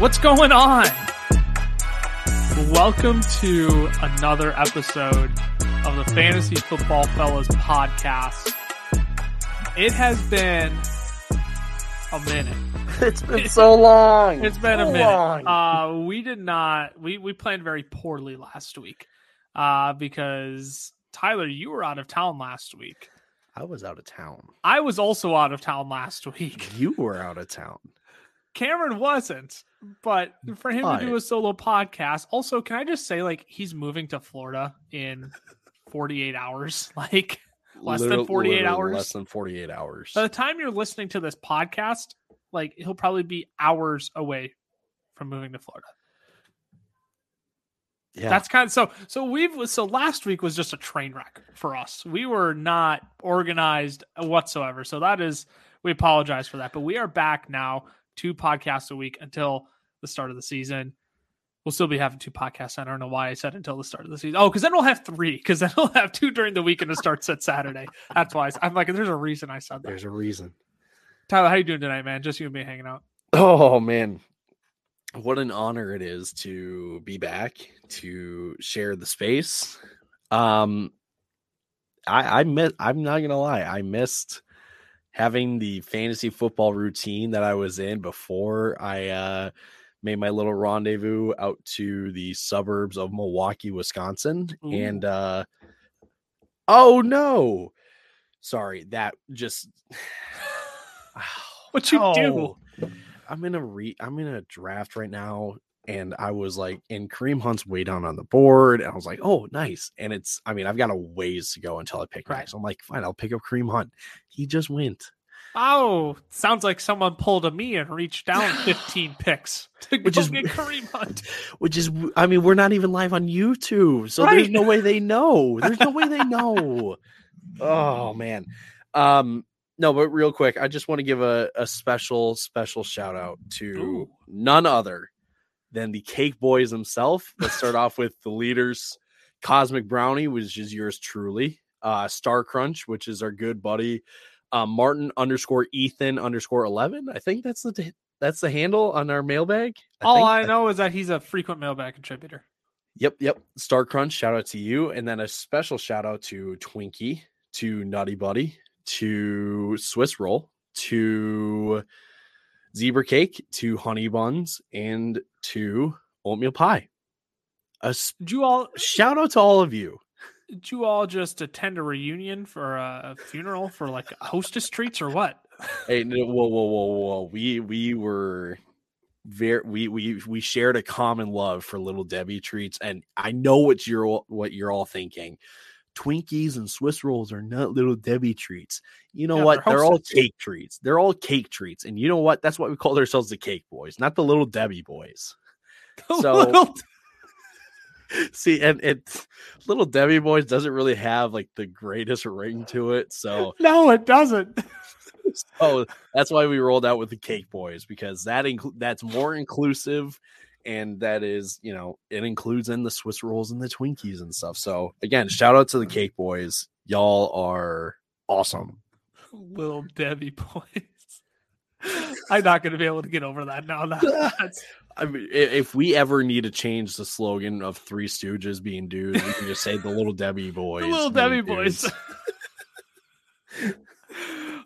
What's going on? Welcome to another episode of the Fantasy Football Fellas podcast. It has been a minute. It's been so long. It's been so a minute. Uh, we did not. We we planned very poorly last week, uh, because Tyler, you were out of town last week. I was out of town. I was also out of town last week. You were out of town. Cameron wasn't, but for him to do a solo podcast. Also, can I just say, like, he's moving to Florida in 48 hours. Like, Less than 48 hours? Less than 48 hours. by the time you're listening to this podcast, like, he'll probably be hours away from moving to Florida. yeah. That's kind of so. So we've so last week was just a train wreck for us. We were not organized whatsoever. So that is we apologize for that. But we are back now, two podcasts a week until the start of the season. We'll still be having two podcasts. I don't know why I said until the start of the season. Oh, because then we'll have three. Because then we'll have two during the week and it starts at Saturday. That's why I- I'm like, there's a reason I said that. There's a reason. Tyler, how you doing tonight, man? Just you and me hanging out. Oh man. What an honor it is to be back to share the space. Um I I miss I'm not gonna lie, I missed having the fantasy football routine that I was in before I uh made my little rendezvous out to the suburbs of Milwaukee, Wisconsin. Ooh. And uh oh no. Sorry, that just What you do? I'm in a re I'm in a draft right now and I was like and Kareem Hunt's way down on the board and I was like, "Oh, nice." And it's I mean, I've got a ways to go until I pick Right. next. I'm like, "Fine, I'll pick up Kareem Hunt." He just went. Oh, sounds like someone pulled a me and reached down 15 picks to Which go is- get Kareem Hunt. Which is I mean, we're not even live on YouTube. So there's no way they know. There's no way they know. Oh man. Um no, but real quick, I just want to give a, a special, special shout out to Ooh. none other than the Cake Boys themselves. Let's start off with the leaders, Cosmic Brownie, which is yours truly, uh, Star Crunch, which is our good buddy, uh, Martin underscore Ethan underscore eleven. I think that's the that's the handle on our mailbag. All think I that- know is that he's a frequent mailbag contributor. Yep, yep. Star Crunch, shout out to you. And then a special shout out to Twinkie, to Nutty Buddy, to Swiss Roll, to Zebra Cake, to Honey Buns, and to Oatmeal Pie. A s- Did you all shout out to all of you. did you all just attend a reunion for a funeral for like hostess treats or what? Hey, no, whoa, whoa, whoa, whoa. We we were very we we we shared a common love for little Debbie treats, and I know what you're what you're all thinking. Twinkies and Swiss rolls are not little Debbie treats. You know Yeah, what? they're They're all cake treats. They're all cake treats, and you know what? That's why we call ourselves the Cake Boys, not the little Debbie Boys. So- Little- See, and it little Debbie Boys doesn't really have like the greatest ring to it, so no, it doesn't. Oh, that's why we rolled out with the Cake Boys because that inclu- that's more inclusive, and that is you know it includes in the Swiss rolls and the Twinkies and stuff. So again, shout out to the Cake Boys. Y'all are awesome. Little Debbie boys. I'm not going to be able to get over that now. That, that's I mean, if we ever need to change the slogan of Three Stooges being dudes, we can just say the Little Debbie Boys. the little Debbie boys.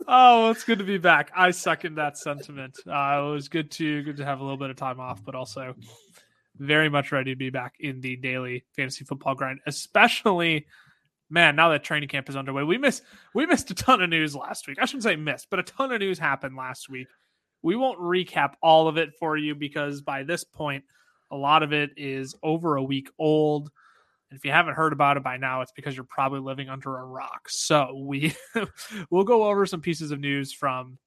Oh, it's good to be back. I second that sentiment. Uh, it was good to good to have a little bit of time off, but also very much ready to be back in the daily fantasy football grind. Especially, man, now that training camp is underway, we missed we missed a ton of news last week. I shouldn't say missed, but a ton of news happened last week. We won't recap all of it for you because by this point, a lot of it is over a week old. And if you haven't heard about it by now, it's because you're probably living under a rock. So we we'll go over some pieces of news from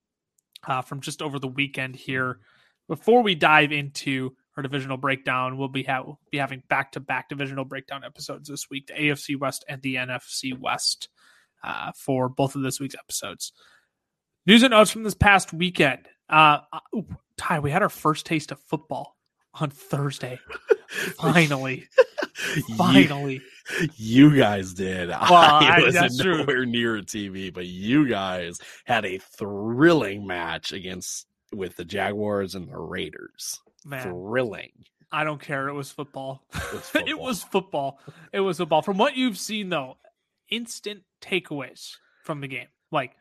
uh, from just over the weekend here. Before we dive into our divisional breakdown, we'll be ha- be having back to back divisional breakdown episodes this week: the AFC West and the NFC West uh, for both of this week's episodes. News and notes from this past weekend. Uh, uh, ooh, Ty, we had our first taste of football on Thursday. Finally, finally. You guys did. Well, I I- was that's true. nowhere near a TV, but you guys had a thrilling match against with the Jaguars and the Raiders. Man, Thrilling. I don't care. It was football. It was it was football. It was football. From what you've seen, though, instant takeaways from the game. Like,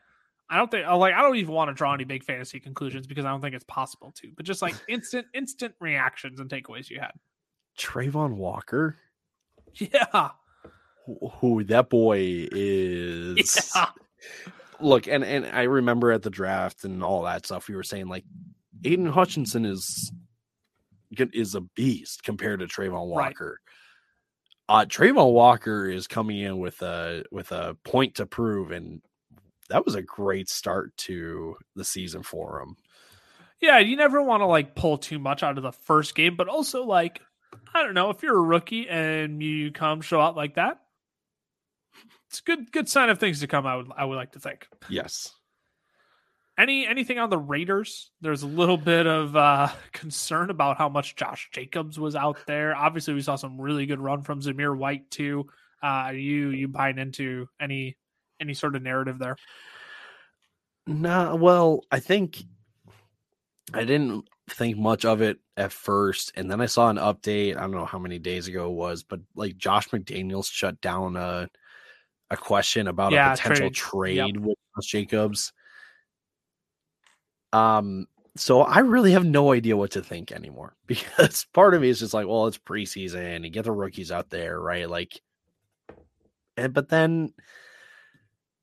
I don't think, like, I don't even want to draw any big fantasy conclusions because I don't think it's possible to. But just like instant, instant reactions and takeaways you had. Travon Walker. Yeah. who- that boy is. Yeah. Look, and and I remember at the draft and all that stuff, we were saying like Aidan Hutchinson is is a beast compared to Travon Right. Walker. Uh Travon Walker is coming in with a with a point to prove, and that was a great start to the season for him. Yeah. You never want to like pull too much out of the first game, but also like, I don't know, if you're a rookie and you come show out like that, it's a good, good sign of things to come. I would, I would like to think. Yes. Any anything on the Raiders? There's a little bit of uh, concern about how much Josh Jacobs was out there. Obviously, we saw some really good run from Zamir White too. Uh, are you you buying into any any sort of narrative there? Nah, well, I think I didn't think much of it at first, and then I saw an update. I don't know how many days ago it was, but like Josh McDaniels shut down a a question about Yeah, a potential trade. trade Yep. with Jacobs. Um, so I really have no idea what to think anymore because part of me is just like, well, it's preseason, and get the rookies out there, right? Like, and but then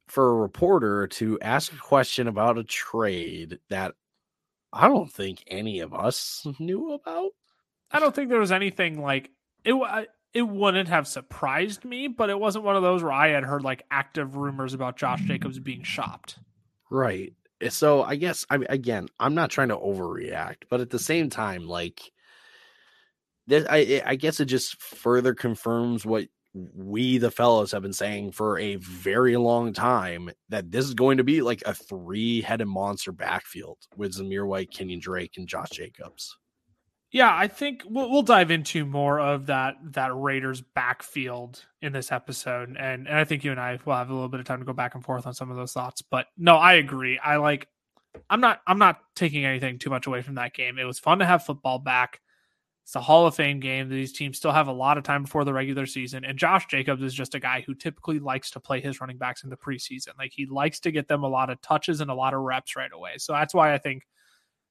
for a reporter to ask a question about a trade that I don't think any of us knew about. I don't think there was anything like it. I- It wouldn't have surprised me, but it wasn't one of those where I had heard like active rumors about Josh Jacobs being shopped. Right. Eh, So I guess I mean again, I'm not trying to overreact, but at the same time, like this, I I guess it just further confirms what we the fellows have been saying for a very long time that this is going to be like a three-headed monster backfield with Zamir White, Kenyan Drake, and Josh Jacobs. Yeah, I think we'll, we'll dive into more of that that Raiders backfield in this episode, and and I think you and I will have a little bit of time to go back and forth on some of those thoughts. But no, I agree. I like. I'm not. I'm not taking anything too much away from that game. It was fun to have football back. It's a Hall of Fame game. These teams still have a lot of time before the regular season, and Josh Jacobs is just a guy who typically likes to play his running backs in the preseason. Like he likes to get them a lot of touches and a lot of reps right away. So that's why I think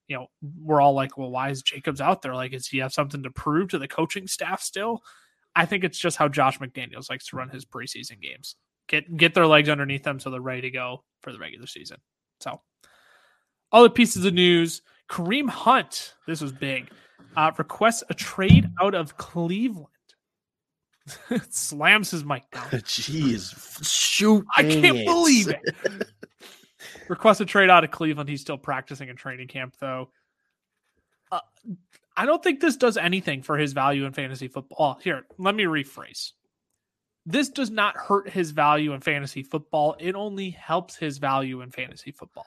you know, we're all like, well, why is Jacobs out there? Like, does he have something to prove to the coaching staff still? I think it's just how Josh McDaniels likes to run his preseason games. Get get their legs underneath them so they're ready to go for the regular season. So other pieces of news. Kareem Hunt, this was big. Uh, requests a trade out of Cleveland. Slams his mic down. Jeez, shoot! I can't believe it. requests a trade out of Cleveland. He's still practicing in training camp, though. Uh, I don't think this does anything for his value in fantasy football. Here, let me rephrase. This does not hurt his value in fantasy football. It only helps his value in fantasy football.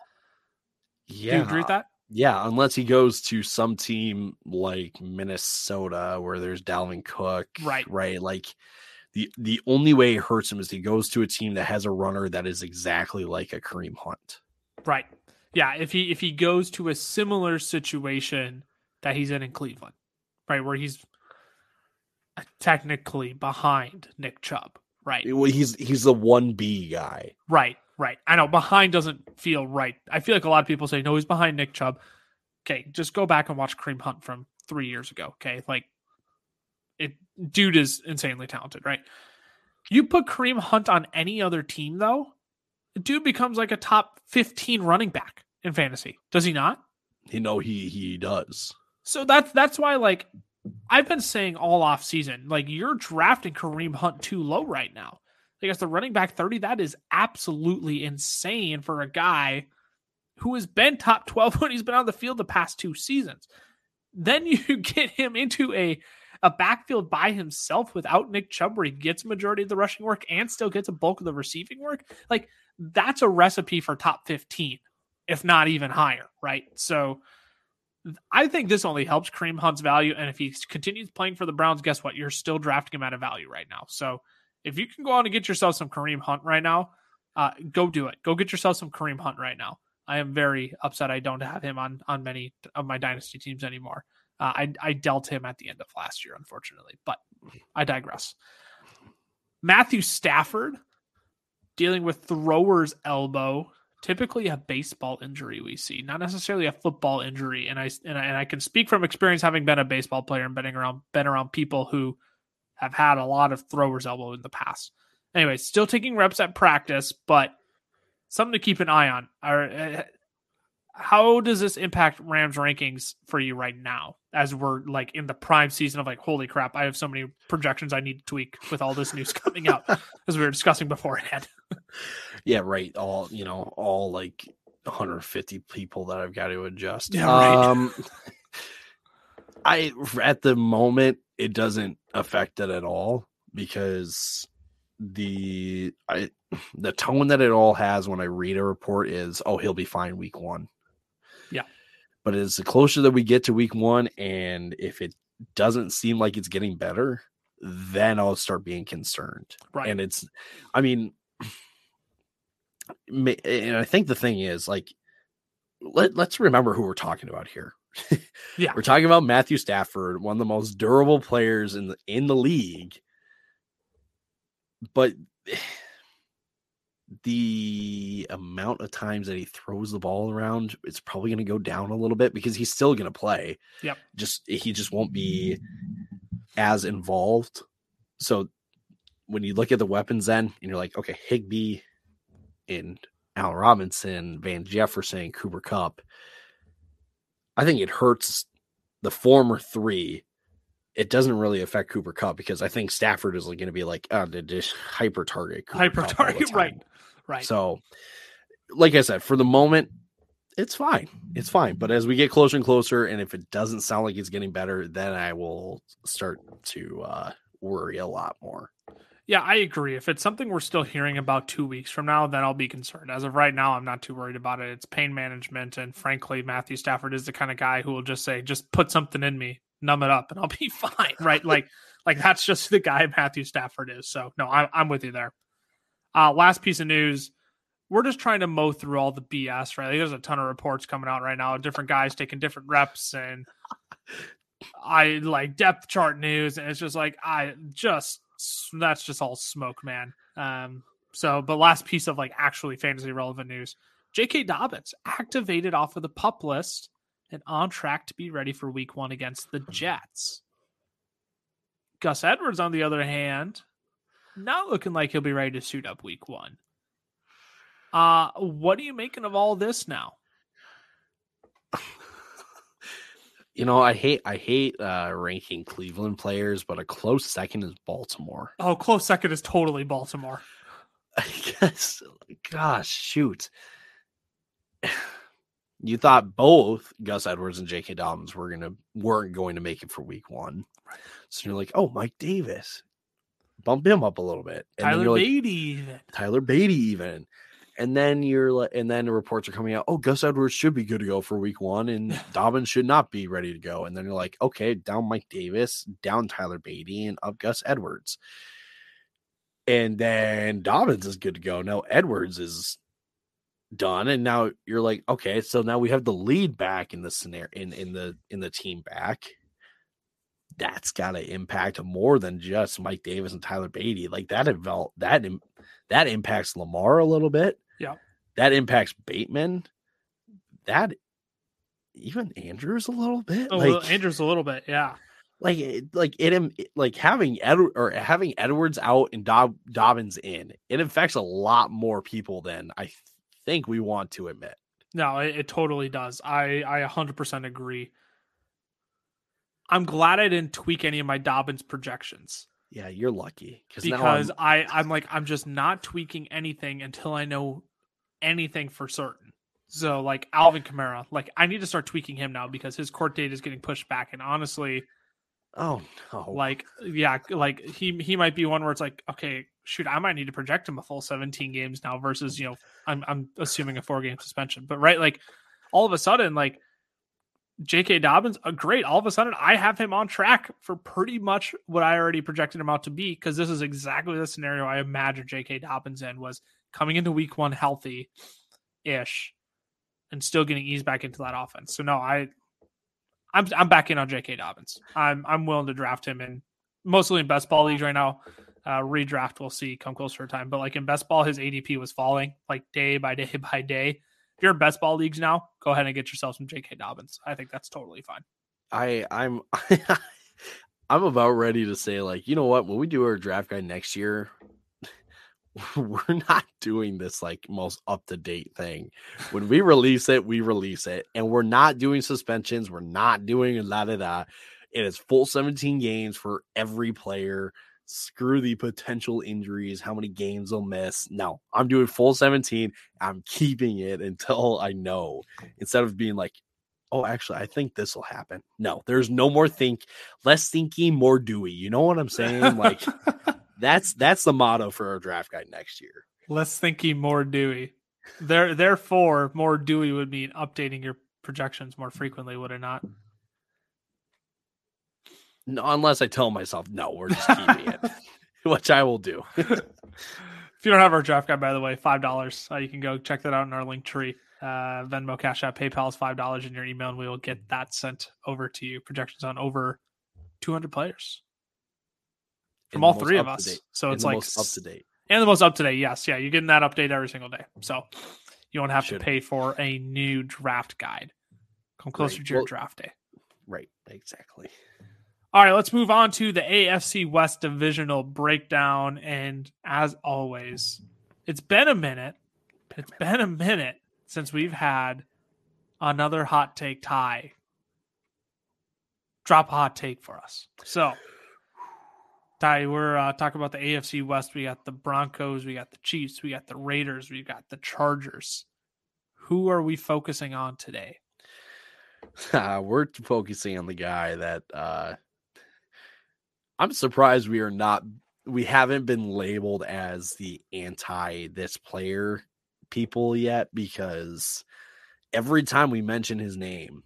Do you Yeah, agree with that? Yeah, unless he goes to some team like Minnesota where there's Dalvin Cook, Right. Right, like the the only way it hurts him is he goes to a team that has a runner that is exactly like a Kareem Hunt. Right. Yeah. If he if he goes to a similar situation that he's in in Cleveland, right, where he's technically behind Nick Chubb, right? Well, he's he's the one B guy. Right, right. I know behind doesn't feel right. I feel like a lot of people say no, he's behind Nick Chubb. Okay, just go back and watch Kareem Hunt from three years ago. Okay, like it, dude is insanely talented, right? You put Kareem Hunt on any other team, though, dude becomes like a top fifteen running back in fantasy. Does he not? You know he he does. So that's that's why like I've been saying all off season, like you're drafting Kareem Hunt too low right now. Like as the running back 30, that is absolutely insane for a guy who has been top 12 when he's been on the field the past two seasons. Then you get him into a a backfield by himself without Nick Chubb, where he gets majority of the rushing work and still gets a bulk of the receiving work. Like that's a recipe for top 15, if not even higher, right? So I think this only helps Kareem Hunt's value. And if he continues playing for the Browns, guess what? You're still drafting him at a value right now. So if you can go out and get yourself some Kareem Hunt right now, uh, go do it. Go get yourself some Kareem Hunt right now. I am very upset I don't have him on on many of my dynasty teams anymore. Uh, I I dealt him at the end of last year, unfortunately, but I digress. Matthew Stafford dealing with thrower's elbow, typically a baseball injury we see, not necessarily a football injury. And I and I, and I can speak from experience, having been a baseball player and been around been around people who have had a lot of thrower's elbow in the past. Anyway, still taking reps at practice, but something to keep an eye on. Are, how does this impact Rams rankings for you right now as we're like in the prime season of like, holy crap, I have so many projections I need to tweak with all this news coming out as we were discussing beforehand. yeah, right. All, you know, all like 150 people that I've got to adjust. Yeah, right. Um, I, at the moment, it doesn't affect it at all because the I the tone that it all has when I read a report is, oh, he'll be fine week one. Yeah. But as the closer that we get to week one, and if it doesn't seem like it's getting better, then I'll start being concerned. Right. And it's, I mean, and I think the thing is like, let, let's remember who we're talking about here. Yeah. We're talking about Matthew Stafford, one of the most durable players in the in the league. But the amount of times that he throws the ball around it's probably going to go down a little bit because he's still going to play. Yep. Just he just won't be as involved. So when you look at the weapons then and you're like, okay, Higbee and Al Robinson, Van Jefferson, Cooper Kupp, I think it hurts the former three. It doesn't really affect Cooper Kupp because I think Stafford is going to be like uh, just hyper target, hyper target, right? Right. So, like I said, for the moment, it's fine. It's fine. But as we get closer and closer, and if it doesn't sound like it's getting better, then I will start to uh, worry a lot more. Yeah, I agree. If it's something we're still hearing about two weeks from now, then I'll be concerned. As of right now, I'm not too worried about it. It's pain management. And frankly, Matthew Stafford is the kind of guy who will just say, just put something in me, numb it up, and I'll be fine. Right. like, like that's just the guy Matthew Stafford is. So no, I'm, I'm with you there. Uh, last piece of news. We're just trying to mow through all the BS, right? Like, there's a ton of reports coming out right now, different guys taking different reps and I like depth chart news, and it's just like I just that's just all smoke, man. Um, so, but last piece of like actually fantasy relevant news: J.K. Dobbins activated off of the pup list and on track to be ready for Week One against the Jets. Gus Edwards, on the other hand, not looking like he'll be ready to suit up Week One. Uh, what are you making of all this now? you know, I hate I hate uh, ranking Cleveland players, but a close second is Baltimore. Oh, close second is totally Baltimore. I guess. Gosh, shoot. You thought both Gus Edwards and J.K. Dobbins were gonna weren't going to make it for Week One, so you're like, oh, Mike Davis, bump him up a little bit. And Tyler like, Badie, even. Tyler Badie, even and then you're like, and then the reports are coming out. Oh, Gus Edwards should be good to go for week one, and Dobbins should not be ready to go. And then you're like, okay, down Mike Davis, down Tyler Badie, and up Gus Edwards. And then Dobbins is good to go. Now Edwards is done, and now you're like, okay, so now we have the lead back in the scenario in in the in the team back. That's got to impact more than just Mike Davis and Tyler Badie. Like that, that that impacts Lamar a little bit. Yeah. That impacts Bateman. That even Andrews a little bit. Oh, like, Andrews a little bit, yeah. Like, like it, like having Ed or having Edwards out and Dob, Dobbins in, it affects a lot more people than I think we want to admit. No, it, it totally does. I I 100% agree. I'm glad I didn't tweak any of my Dobbins projections. Yeah, you're lucky because I I'm like I'm just not tweaking anything until I know anything for certain. So like Alvin Kamara, like I need to start tweaking him now because his court date is getting pushed back. And honestly, oh no, like yeah, like he he might be one where it's like okay, shoot, I might need to project him a full 17 games now versus you know I'm I'm assuming a four game suspension. But right, like all of a sudden, like J.K. Dobbins, uh, great. All of a sudden, I have him on track for pretty much what I already projected him out to be because this is exactly the scenario I imagined J.K. Dobbins in was coming into Week One healthy, ish, and still getting eased back into that offense. So no, I I'm I'm back in on J.K. Dobbins. I'm I'm willing to draft him in mostly in best ball leagues right now. Uh, redraft we'll see come closer to time, but like in best ball, his ADP was falling like day by day by day. If you're in best ball leagues now, go ahead and get yourself some J.K. Dobbins. I think that's totally fine. I I'm I'm about ready to say like you know what when we do our draft guide next year, we're not doing this like most up to date thing. When we release it, we release it, and we're not doing suspensions. We're not doing la da da. It is full 17 games for every player. Screw the potential injuries, how many games they'll miss. No, I'm doing full 17. I'm keeping it until I know instead of being like, oh, actually, I think this will happen. No, there's no more think, less thinking, more Dewey. You know what I'm saying? Like, that's that's the motto for our draft guide next year. Less thinking, more Dewey. There, therefore, more Dewey would mean updating your projections more frequently, would it not? No, unless I tell myself, no, we're just keeping it, which I will do. if you don't have our draft guide, by the way, five dollars. Uh, you can go check that out in our link tree. Uh, Venmo, Cash App, PayPal is five dollars in your email, and we will get that sent over to you. Projections on over two hundred players from all three of us. So it's like up to date and the most up to date. Yes, yeah, you're getting that update every single day. So you don't have Should. to pay for a new draft guide. Come closer right. to your well, draft day. Right, exactly. All right, let's move on to the AFC West divisional breakdown. And as always, it's been a minute. It's been a minute since we've had another hot take tie. Drop a hot take for us. So, Ty, we're uh, talking about the AFC West. We got the Broncos, we got the Chiefs, we got the Raiders, we got the Chargers. Who are we focusing on today? Uh, we're focusing on the guy that uh, I'm surprised we are not we haven't been labeled as the anti this player people yet because every time we mention his name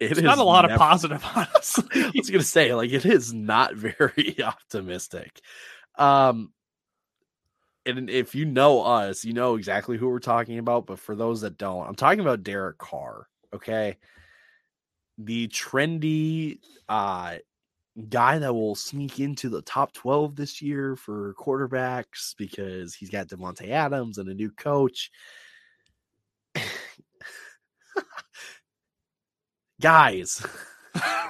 it's not a lot never, of positive honestly. I was gonna say like it is not very optimistic. Um and if you know us you know exactly who we're talking about but for those that don't i'm talking about derek carr okay? The trendy uh guy that will sneak into the top 12 this year for quarterbacks because he's got Davante Adams and a new coach. Guys,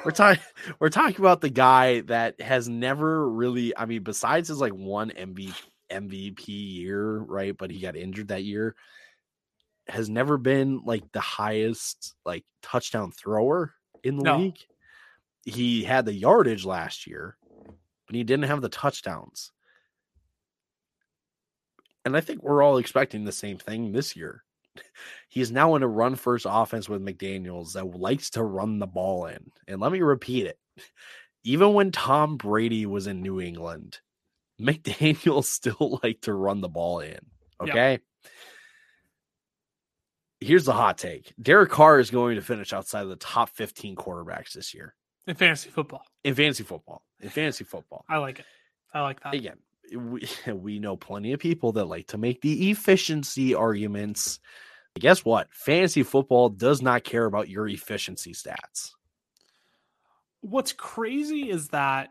we're talking we're talking about the guy that has never really I mean besides his like one MVP MVP year, right? But he got injured that year. Has never been like the highest like touchdown thrower in the no. league he had the yardage last year, but he didn't have the touchdowns. And I think we're all expecting the same thing this year. He's now in a run first offense with McDaniels that likes to run the ball in. And let me repeat it. Even when Tom Brady was in New England, McDaniels still liked to run the ball in. Okay. Yep. Here's the hot take Derek Carr is going to finish outside of the top 15 quarterbacks this year. In fantasy football. In fantasy football. In fantasy football. I like it. I like that. Again, we, we know plenty of people that like to make the efficiency arguments. Guess what? Fantasy football does not care about your efficiency stats. What's crazy is that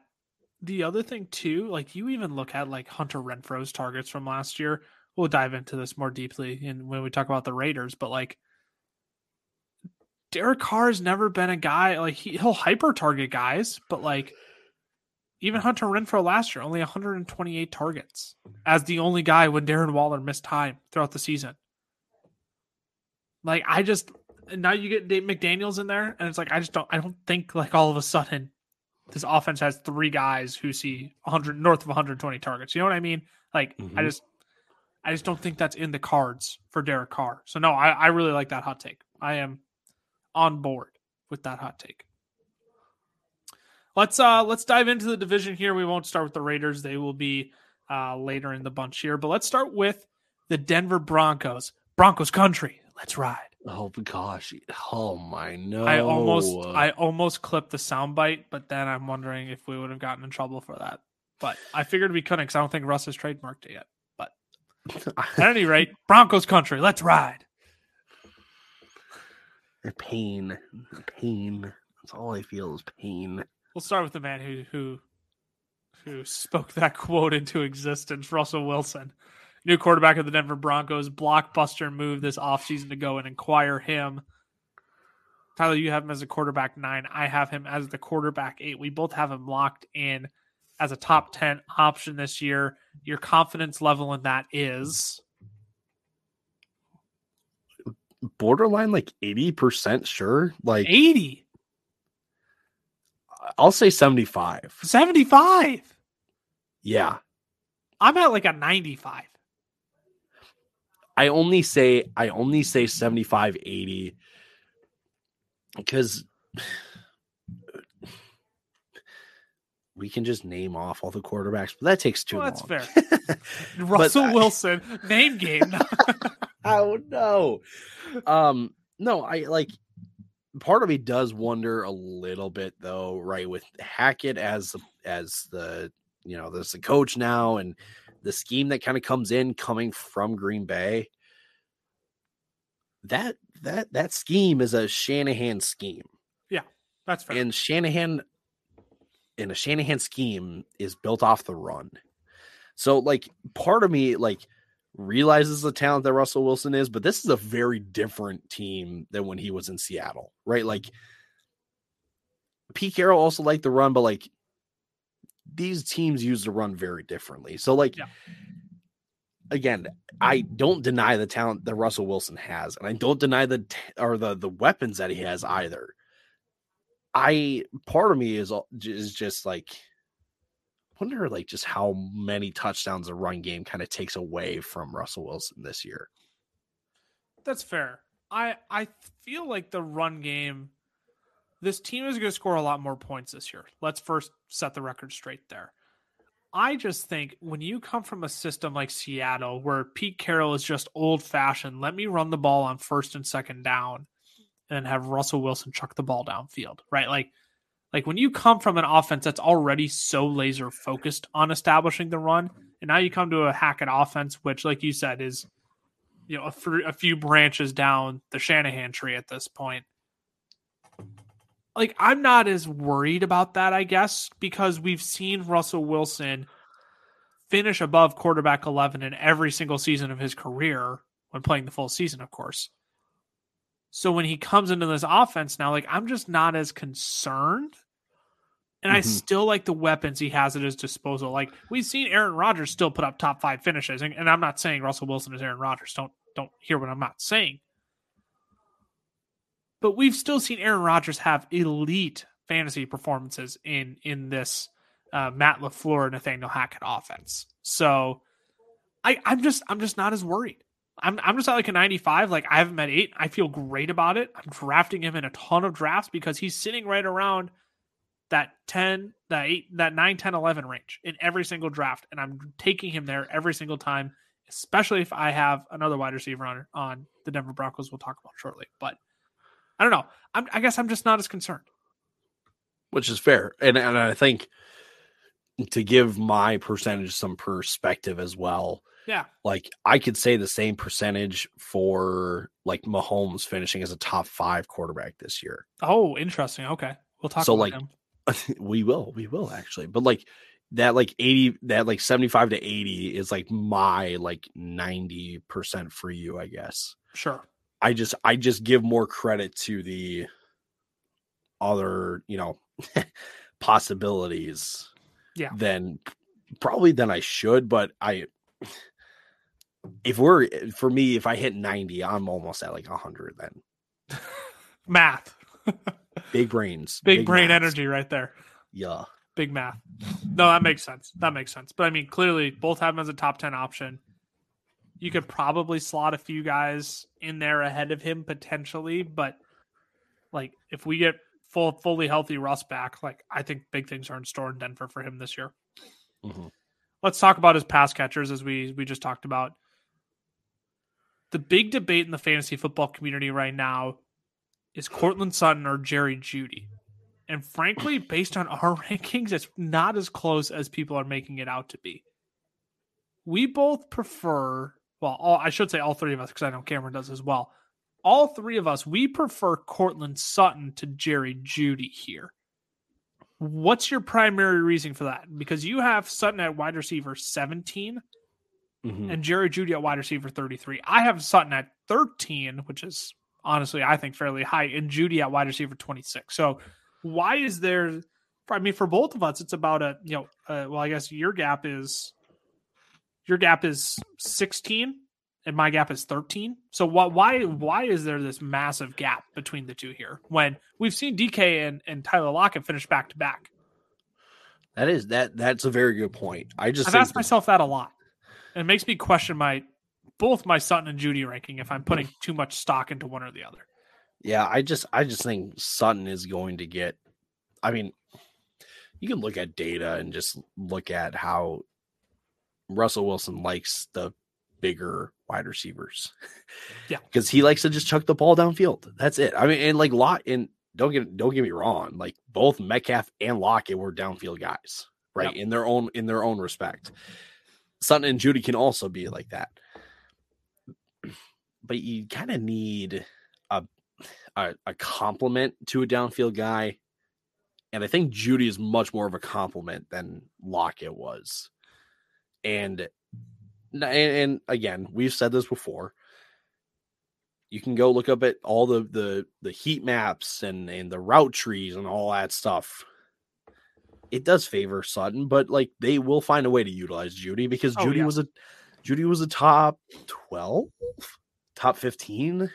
the other thing too, like you even look at like Hunter Renfrow's targets from last year. We'll dive into this more deeply in when we talk about the Raiders, but like Derek Carr has never been a guy like he, he'll hyper target guys, but like even Hunter Renfrow last year, only 128 targets as the only guy when Darren Waller missed time throughout the season. Like I just now you get Dave McDaniels in there, and it's like I just don't I don't think like all of a sudden this offense has three guys who see 100 north of 120 targets. You know what I mean? Like mm-hmm. I just I just don't think that's in the cards for Derek Carr. So no, I, I really like that hot take. I am on board with that hot take. Let's uh let's dive into the division here. We won't start with the Raiders; they will be uh, later in the bunch here. But let's start with the Denver Broncos. Broncos country. Let's ride. Oh gosh! Oh my no! I almost I almost clipped the soundbite, but then I'm wondering if we would have gotten in trouble for that. But I figured we couldn't because I don't think Russ has trademarked it yet. But at any rate, Broncos country. Let's ride. Pain, pain. That's all I feel is pain. We'll start with the man who who who spoke that quote into existence, Russell Wilson. New quarterback of the Denver Broncos, blockbuster move this offseason to go and acquire him. Tyler, you have him as a quarterback nine. I have him as the quarterback eight. We both have him locked in as a top 10 option this year. Your confidence level in that is borderline like 80% sure. Like 80. I'll say 75. 75. Yeah. I'm at like a 95. I only say I only say 75 80 because we can just name off all the quarterbacks, but that takes too well, long. That's fair. Russell Wilson, name game. oh no. Um no, I like part of me does wonder a little bit though, right, with Hackett as as the you know, there's the coach now and the scheme that kind of comes in coming from Green Bay. That that that scheme is a Shanahan scheme. Yeah, that's fair. And Shanahan and a Shanahan scheme is built off the run. So like part of me like realizes the talent that Russell Wilson is, but this is a very different team than when he was in Seattle, right? Like Pete Carroll also liked the run, but like these teams use the run very differently. So like yeah. again, I don't deny the talent that Russell Wilson has, and I don't deny the or the the weapons that he has either. I part of me is is just like wonder like just how many touchdowns a run game kind of takes away from Russell Wilson this year. That's fair. I I feel like the run game this team is going to score a lot more points this year. Let's first set the record straight there. I just think when you come from a system like Seattle where Pete Carroll is just old fashioned, let me run the ball on first and second down and have Russell Wilson chuck the ball downfield, right? Like like when you come from an offense that's already so laser focused on establishing the run, and now you come to a Hackett offense, which, like you said, is you know a few branches down the Shanahan tree at this point. Like I'm not as worried about that, I guess, because we've seen Russell Wilson finish above quarterback 11 in every single season of his career when playing the full season, of course. So when he comes into this offense now, like I'm just not as concerned. And mm-hmm. I still like the weapons he has at his disposal. Like we've seen Aaron Rodgers still put up top five finishes. And, and I'm not saying Russell Wilson is Aaron Rodgers. Don't don't hear what I'm not saying. But we've still seen Aaron Rodgers have elite fantasy performances in in this uh, Matt LaFleur Nathaniel Hackett offense. So I, I'm just I'm just not as worried. I'm I'm just at like a 95. Like I haven't met eight. I feel great about it. I'm drafting him in a ton of drafts because he's sitting right around that 10, that 8, that 9, 10, 11 range in every single draft. And I'm taking him there every single time, especially if I have another wide receiver on on the Denver Broncos we'll talk about shortly. But I don't know. I'm, I guess I'm just not as concerned. Which is fair. And and I think to give my percentage some perspective as well yeah. Like I could say the same percentage for like Mahomes finishing as a top five quarterback this year. Oh, interesting. Okay. We'll talk so like him. we will, we will actually. But like that like 80 that like 75 to 80 is like my like 90% for you, I guess. Sure. I just I just give more credit to the other, you know, possibilities yeah than probably than I should, but I if we're eh, for me, if I hit 90, I'm almost at like 100 then. math. big brains. Big, big brain maths. energy right there. Yeah. Big math. No, that makes sense. That makes sense. But I mean, clearly, both have him as a top 10 option. You could probably slot a few guys in there ahead of him potentially, but like if we get full fully healthy Russ back, like I think big things are in store in Denver for him this year. Mm-hmm. Let's talk about his pass catchers as we we just talked about the big debate in the fantasy football community right now is Courtland Sutton or Jerry Jeudy. And frankly, based on our rankings, it's not as close as people are making it out to be. We both prefer, well, all, I should say all three of us, because I know Cameron does as well, all three of us, we prefer Courtland Sutton to Jerry Jeudy here. What's your primary reason for that? Because you have Sutton at wide receiver 17 Mhm. and Jerry Jeudy at wide receiver 33. I have Sutton at 13, which is honestly, I think, fairly high, and Jeudy at wide receiver 26. So, why is there? I mean, for both of us, it's about a you know, uh, well, I guess your gap is your gap is 16, and my gap is 13. So, what? Why? Why is there this massive gap between the two here when we've seen DK and, and Tyler Lockett finish back to back? That is that that's a very good point. I just I've asked that- myself that a lot. And it makes me question my both my Sutton and Jeudy ranking if I'm putting too much stock into one or the other. Yeah, I just I just think Sutton is going to get I mean, you can look at data and just look at how Russell Wilson likes the bigger wide receivers. Yeah. Because he likes to just chuck the ball downfield. That's it. I mean, and like lot and don't get don't get me wrong, like both Metcalf and Lockett were downfield guys, right? Yep. In their own in their own respect. Sutton and Jeudy can also be like that. But you kind of need a, a a compliment to a downfield guy. And I think Jeudy is much more of a compliment than Lockett was. And and, and again, we've said this before. You can go look up at all the the the heat maps and and the route trees and all that stuff. It does favor Sutton, but like they will find a way to utilize Jeudy because Oh, Jeudy yeah. was a Jeudy was a top 12, top 15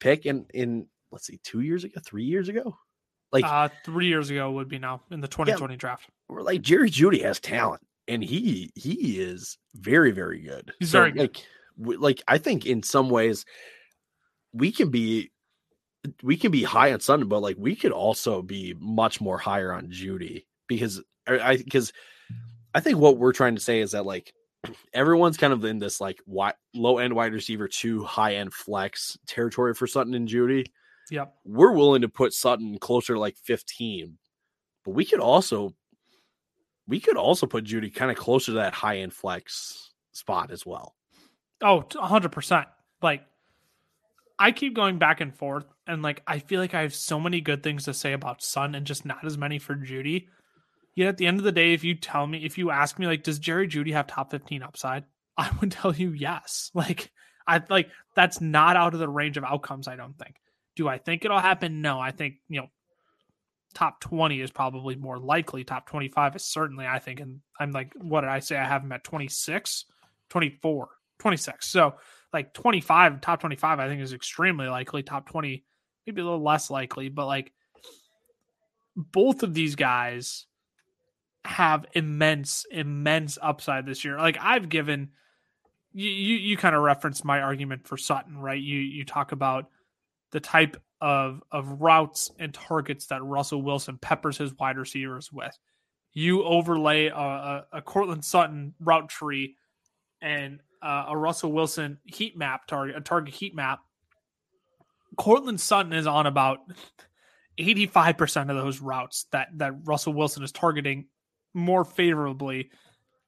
pick in in let's see, 2 years ago, 3 years ago. Like Uh, three years ago would be now in the 2020 draft. we're like Jerry Jeudy has talent and he he is very very good. He's very good. Like w- like I think in some ways we can be we can be high on Sutton, but like we could also be much more higher on Jeudy because I- I because I think what we're trying to say is that like everyone's kind of in this like wi- low end wide receiver to high end flex territory for Sutton and Jeudy Yep. we're willing to put Sutton closer to like 15, but we could also we could also put Jeudy kind of closer to that high end flex spot as well. Oh, t- 100%. Like, I keep going back and forth, and like, I feel like I have so many good things to say about Sun and just not as many for Jeudy. Yet at the end of the day, if you tell me, if you ask me, like, does Jerry Jeudy have top 15 upside? I would tell you yes. Like, I like that's not out of the range of outcomes, I don't think. Do I think it'll happen? No. I think, you know, top 20 is probably more likely. Top 25 is certainly, I think, and I'm like, what did I say? I have him at 26, 24, 26. So, like 25, top 25, I think is extremely likely. Top 20, maybe a little less likely, but like both of these guys have immense, immense upside this year. Like I've given you, you, you kind of referenced my argument for Sutton, right? You, you talk about the type of of routes and targets that Russell Wilson peppers his wide receivers with. You overlay a, a, a Courtland Sutton route tree and uh, a Russell Wilson heat map target, a target heat map. Courtland Sutton is on about 85% of those routes that, that Russell Wilson is targeting more favorably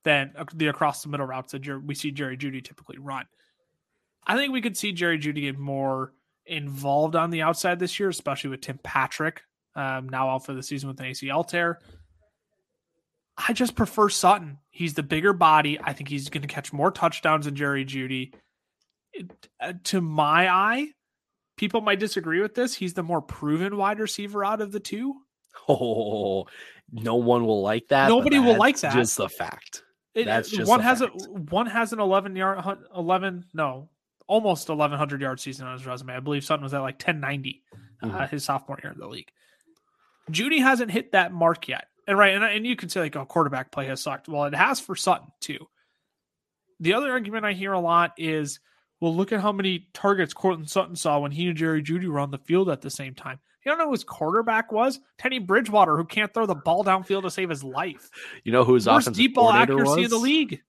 than the across the middle routes that we see Jerry Jeudy typically run. I think we could see Jerry Jeudy get more involved on the outside this year, especially with Tim Patrick um, now out for the season with an ACL tear. I just prefer Sutton. He's the bigger body. I think he's going to catch more touchdowns than Jerry Jeudy. It, uh, to my eye, people might disagree with this. He's the more proven wide receiver out of the two. Oh, no one will like that. Nobody will like that. Just the fact. It- That's just one a has a fact. one has an 11 yard 11 no almost 1100 yard season on his resume. I believe Sutton was at like 1090 uh, Mhm. his sophomore year in the league. Jeudy hasn't hit that mark yet. And right, and, and you can say like, oh, quarterback play has sucked. Well, it has for Sutton too. The other argument I hear a lot is, well, look at how many targets Courtland Sutton saw when he and Jerry Jeudy were on the field at the same time. You don't know who his quarterback was? Teddy Bridgewater, who can't throw the ball downfield to save his life. You know whose Worst offensive deep ball accuracy was? in the league.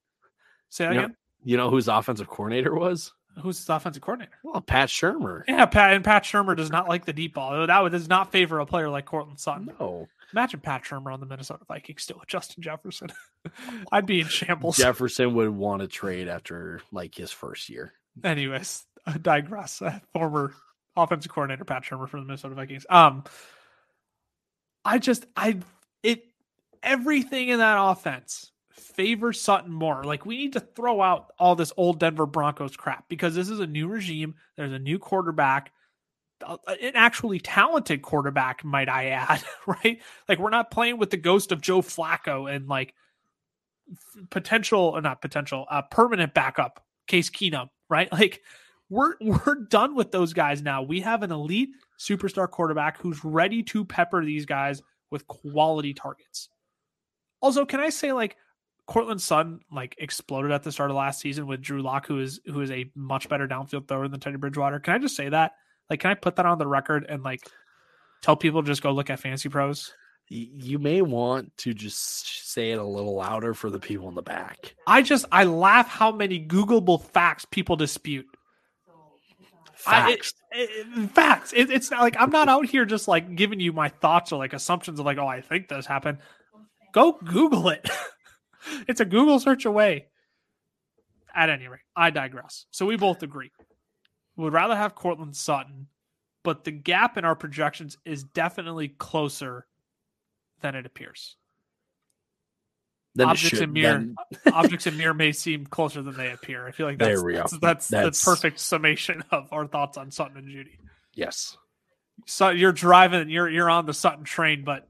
Say that You know, again. you know whose offensive coordinator was? Who's his offensive coordinator? Well, Pat Shurmur. Yeah, Pat and Pat Shurmur does not like the deep ball. That does not favor a player like Courtland Sutton. No. Imagine Pat Shurmur on the Minnesota Vikings still with Justin Jefferson. I'd be in shambles. Jefferson would want to trade after like his first year. Anyways, digress. Uh, former offensive coordinator Pat Shurmur for the Minnesota Vikings. Um, I just I it everything in that offense favors Sutton more. Like we need to throw out all this old Denver Broncos crap because this is a new regime. There's a new quarterback, an actually talented quarterback, might I add. Right? Like we're not playing with the ghost of Joe Flacco and like potential, or not potential, uh, permanent backup Case Keenum. Right? Like we're we're done with those guys now. We have an elite superstar quarterback who's ready to pepper these guys with quality targets. Also, can I say like Courtland Sutton like exploded at the start of last season with Drew Lock, who is who is a much better downfield thrower than Teddy Bridgewater. Can I just say that? Like, can I put that on the record and like tell people just go look at Fantasy Pros? You may want to just say it a little louder for the people in the back. I just I laugh how many Googleable facts people dispute. Facts. I, it, it, facts. It, it's not like I'm not out here just like giving you my thoughts or like assumptions of like, oh, I think this happened. Go Google it. it's a Google search away. At any rate, I digress. So we both agree. Would rather have Courtland Sutton, but the gap in our projections is definitely closer than it appears. Objects should, in mirror objects in mirror may seem closer than they appear. I feel like that's There we go. that's, that's, That's- the perfect summation of our thoughts on Sutton and Jeudy. yes. So you're driving and you're you're on the Sutton train, but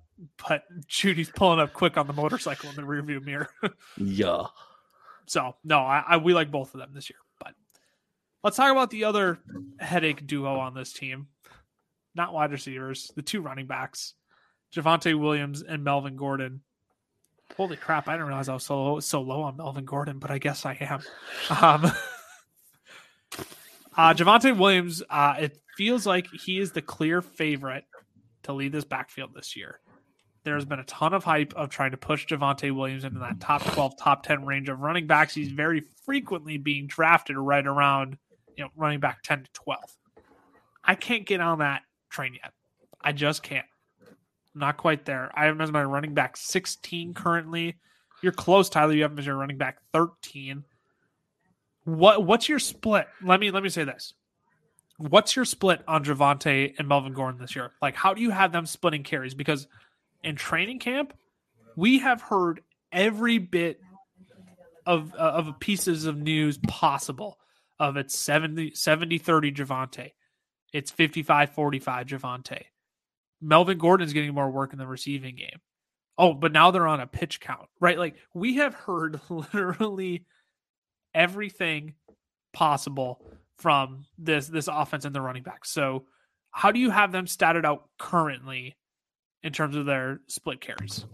but Jeudy's pulling up quick on the motorcycle in the rearview mirror. Yeah. so no, I, I we like both of them this year. But let's talk about the other headache duo on this team. Not wide receivers, the two running backs, Javonte Williams and Melvin Gordon. Holy crap! I didn't realize I was so low, so low on Melvin Gordon, but I guess I am. Um, uh, Javonte Williams, uh, it feels like he is the clear favorite to lead this backfield this year. There's been a ton of hype of trying to push Javonte Williams into that top 12, top 10 range of running backs. He's very frequently being drafted right around, you know, running back 10 to 12. I can't get on that train yet. I just can't. Not quite there. I have him as my running back 16 currently. You're close, Tyler. You have him as your running back 13. What what's your split? Let me let me say this. What's your split on Javonte and Melvin Gordon this year? Like, how do you have them splitting carries? Because in training camp, we have heard every bit of uh, of pieces of news possible of it's 70 70 30 Javonte. It's 55 45 Javonte. Melvin Gordon's getting more work in the receiving game. Oh, but now they're on a pitch count, right? Like we have heard literally everything possible from this this offense and the running back. So, how do you have them statted out currently in terms of their split carries?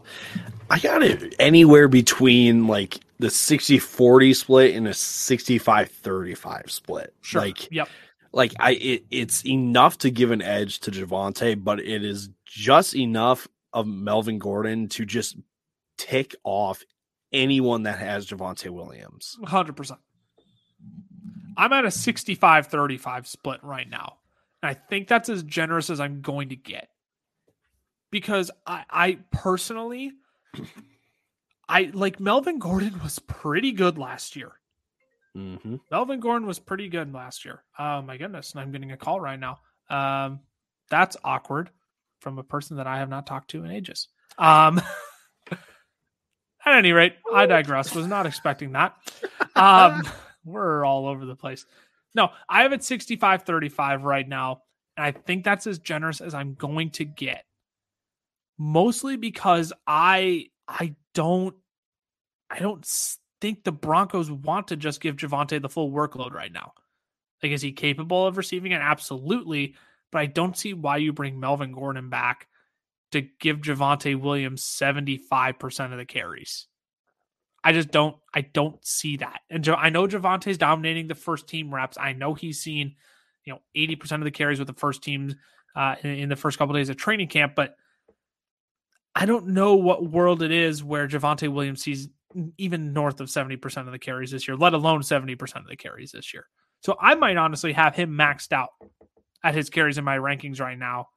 I got it anywhere between like the 60 40 split and a 65 35 split. Sure. Like, yep. Like I, it, it's enough to give an edge to Javonte, but it is just enough of Melvin Gordon to just tick off anyone that has Javonte Williams. 100%. I'm at a 65 35 split right now. And I think that's as generous as I'm going to get. Because I, I personally, I like Melvin Gordon was pretty good last year. Mm-hmm. Melvin Gordon was pretty good last year. Oh my goodness. And I'm getting a call right now. Um, that's awkward from a person that I have not talked to in ages. Um, at any rate, I digress. Was not expecting that. Um, we're all over the place. No, I have it 65 35 right now. And I think that's as generous as I'm going to get. Mostly because I I don't I don't think the Broncos want to just give Javonte the full workload right now. Like, is he capable of receiving it? Absolutely. But I don't see why you bring Melvin Gordon back to give Javonte Williams 75% of the carries. I just don't I don't see that. And I know Javonte's dominating the first team reps. I know he's seen, you know, 80% of the carries with the first teams uh, in, in the first couple days of training camp, but I don't know what world it is where Javonte Williams sees even north of 70% of the carries this year, let alone 70% of the carries this year. So I might honestly have him maxed out at his carries in my rankings right now.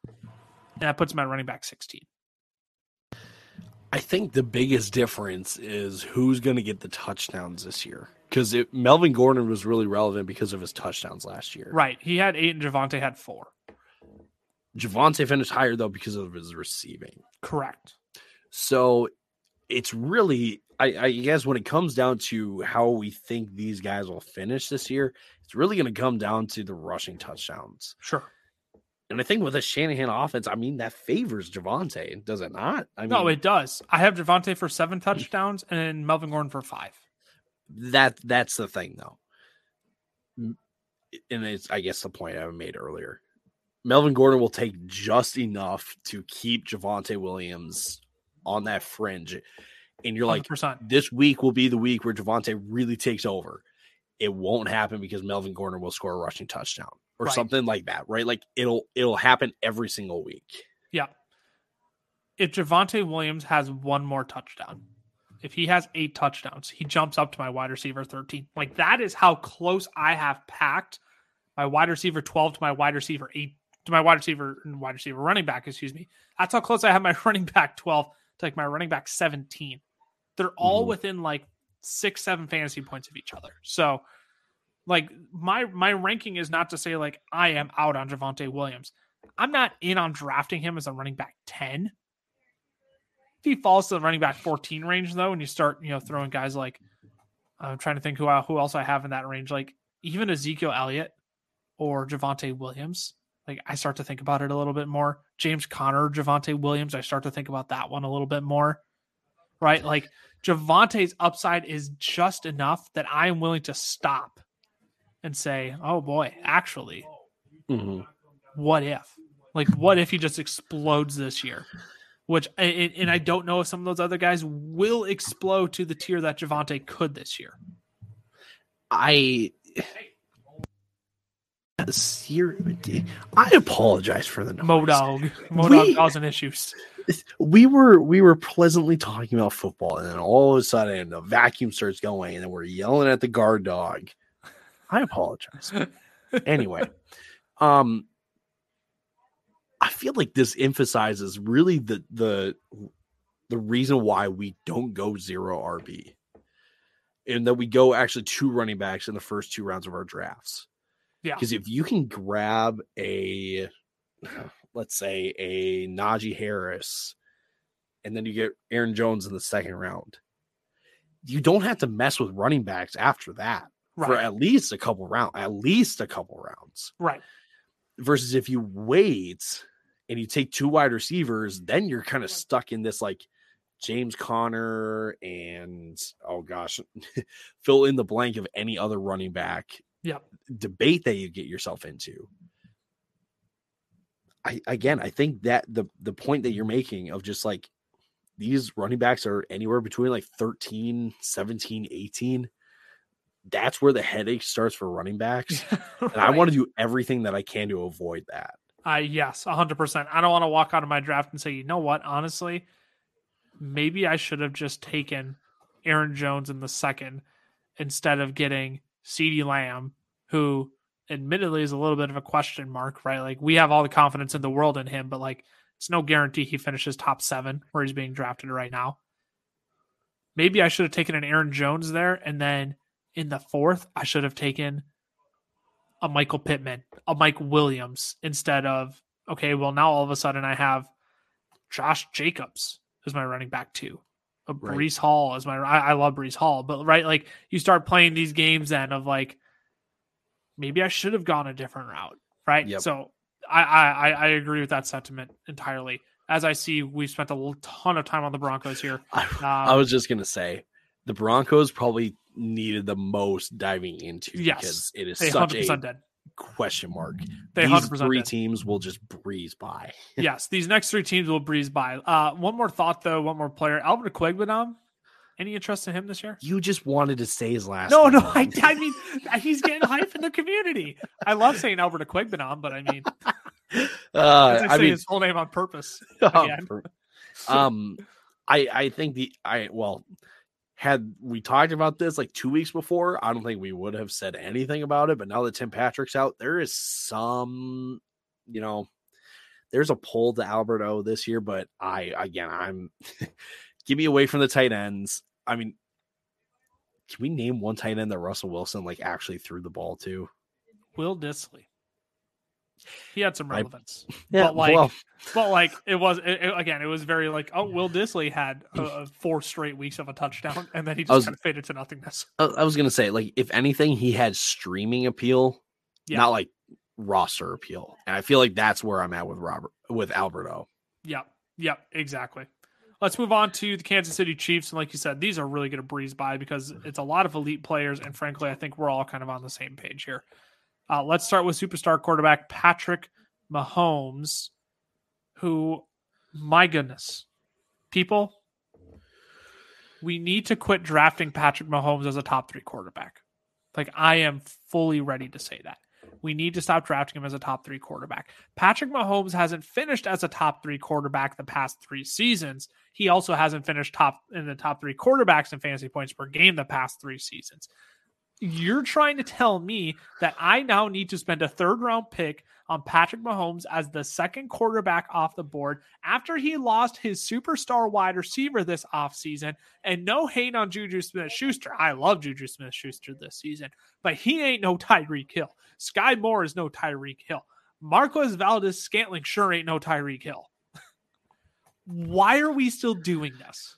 And that puts him at running back 16. I think the biggest difference is who's going to get the touchdowns this year. because Melvin Gordon was really relevant because of his touchdowns last year. Right. He had eight and Javonte had four. Javonte finished higher though because of his receiving. Correct. So it's really I, I guess when it comes down to how we think these guys will finish this year, it's really going to come down to the rushing touchdowns. Sure. And I think with a Shanahan offense, I mean that favors Javonte, does it not? I mean, no, it does. I have Javonte for seven touchdowns and Melvin Gordon for five. That that's the thing, though, and it's I guess the point I made earlier. Melvin Gordon will take just enough to keep Javonte Williams on that fringe. And you're like, 100%. this week will be the week where Javonte really takes over. It won't happen because Melvin Gordon will score a rushing touchdown or right. something like that, right? Like it'll it'll happen every single week. Yeah. If Javonte Williams has one more touchdown, if he has eight touchdowns, he jumps up to my wide receiver 13. Like that is how close I have packed my wide receiver 12 to my wide receiver 8 to my wide receiver and wide receiver running back, excuse me. That's how close I have my running back 12 to like my running back 17. They're all mm-hmm. within like six, seven fantasy points of each other. So like my my ranking is not to say like I am out on Javonte Williams. I'm not in on drafting him as a running back 10. If he falls to the running back 14 range though, and you start, you know, throwing guys like I'm trying to think who who else I have in that range, like even Ezekiel Elliott or Javonte Williams, like I start to think about it a little bit more. James Conner, Javonte Williams, I start to think about that one a little bit more. Right? Like Javonte's upside is just enough that I am willing to stop and say, "Oh boy, actually, mm-hmm. what if? Like, what if he just explodes this year?" Which, and I don't know if some of those other guys will explode to the tier that Javonte could this year. I I apologize for the noise. Modog. Modog we, causing issues. We were we were pleasantly talking about football, and then all of a sudden the vacuum starts going, and we're yelling at the guard dog. I apologize. anyway, um, I feel like this emphasizes really the the the reason why we don't go zero RB, and that we go actually two running backs in the first two rounds of our drafts yeah. Because if you can grab a, let's say, a Najee Harris, and then you get Aaron Jones in the second round, you don't have to mess with running backs after that right. for at least a couple rounds, at least a couple rounds. Right. Versus if you wait and you take two wide receivers, then you're kind of stuck in this like James Conner and oh gosh, fill in the blank of any other running back yeah. debate that you get yourself into. I again, I think that the the point that you're making of just like these running backs are anywhere between like 13, 17, 18. That's where the headache starts for running backs. right. And I want to do everything that I can to avoid that. Uh yes, 100%. I don't want to walk out of my draft and say, "You know what? Honestly, maybe I should have just taken Aaron Jones in the second instead of getting CeeDee Lamb, who admittedly is a little bit of a question mark, right? Like we have all the confidence in the world in him, but like it's no guarantee he finishes top seven where he's being drafted right now. Maybe I should have taken an Aaron Jones there, and then in the fourth, I should have taken a Michael Pittman, a Mike Williams instead of okay. Well, now all of a sudden I have Josh Jacobs as my running back too a uh, right. Breece Hall as my I, I love Breece Hall, but right, like you start playing these games then of like maybe I should have gone a different route, right? Yep. So I, I I agree with that sentiment entirely. As I see, we've spent a ton of time on the Broncos here. I, um, I was just gonna say the Broncos probably needed the most diving into yes, because it is such a dead question mark. They these three did. teams will just breeze by. yes, these next three teams will breeze by. Uh, one more thought though, one more player, Albert Okwuegbunam. Any interest in him this year? You just wanted to say his last. No, name. no, I, I, mean he's getting hype in the community. I love saying Albert Okwuegbunam, but I mean, uh, I, I mean his whole name on purpose. um, I I think the I well had we talked about this like two weeks before, I don't think we would have said anything about it. But now that Tim Patrick's out, there is some, you know, there's a pull to Alberto this year. But I, again, I'm give me away from the tight ends. I mean, can we name one tight end that Russell Wilson like actually threw the ball to? Will Dissly. He had some I- relevance, Yeah, but like, well, but like it was it, it- again. It was very like, oh, Will Dissly had uh, four straight weeks of a touchdown, and then he just was- kind of faded to nothingness. I, I was gonna say like if anything, he had streaming appeal, Yeah. not like roster appeal. And I feel like that's where I'm at with Robert with Alberto. Yep. Yep. Exactly. Let's move on to the Kansas City Chiefs. And like you said, these are really going to breeze by because it's a lot of elite players. And frankly, I think we're all kind of on the same page here. Uh, let's start with superstar quarterback Patrick Mahomes, who, my goodness, people, we need to quit drafting Patrick Mahomes as a top three quarterback. Like, I am fully ready to say that. We need to stop drafting him as a top three quarterback. Patrick Mahomes hasn't finished as a top three quarterback the past three seasons. He also hasn't finished top in the top three quarterbacks in fantasy points per game the past three seasons. You're trying to tell me that I now need to spend a third round pick on Patrick Mahomes as the second quarterback off the board after he lost his superstar wide receiver this offseason. And no hate on Juju Smith Schuster. I love Juju Smith Schuster this season, but he ain't no Tyreek Hill. Skyy Moore is no Tyreek Hill. Marquez Valdes Scantling sure ain't no Tyreek Hill. Why are we still doing this?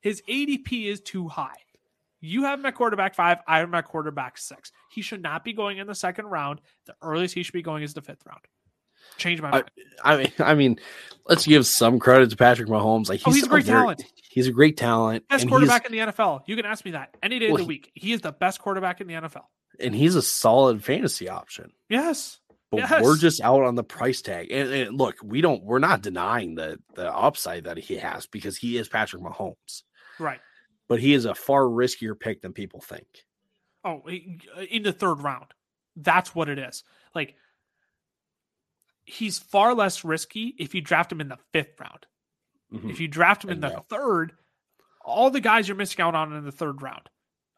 His ADP is too high. You have him at quarterback five. I have him at quarterback six. He should not be going in the second round. The earliest he should be going is the fifth round. Change my mind. I mean, I mean, let's give some credit to Patrick Mahomes. Like oh, he's, oh, he's a great very- talent. He's a great talent, Best quarterback in the NFL. You can ask me that any day Well, of the week. He is the best quarterback in the NFL. and he's a solid fantasy option. Yes. But Yes. we're just out on the price tag. And, and look, we don't. We're not denying the the upside that he has because he is Patrick Mahomes. Right. But he is a far riskier pick than people think. Oh, in the third round. That's what it is. Like he's far less risky if you draft him in the fifth round. Mhm. If you draft him in the third, all the guys you're missing out on in the third round: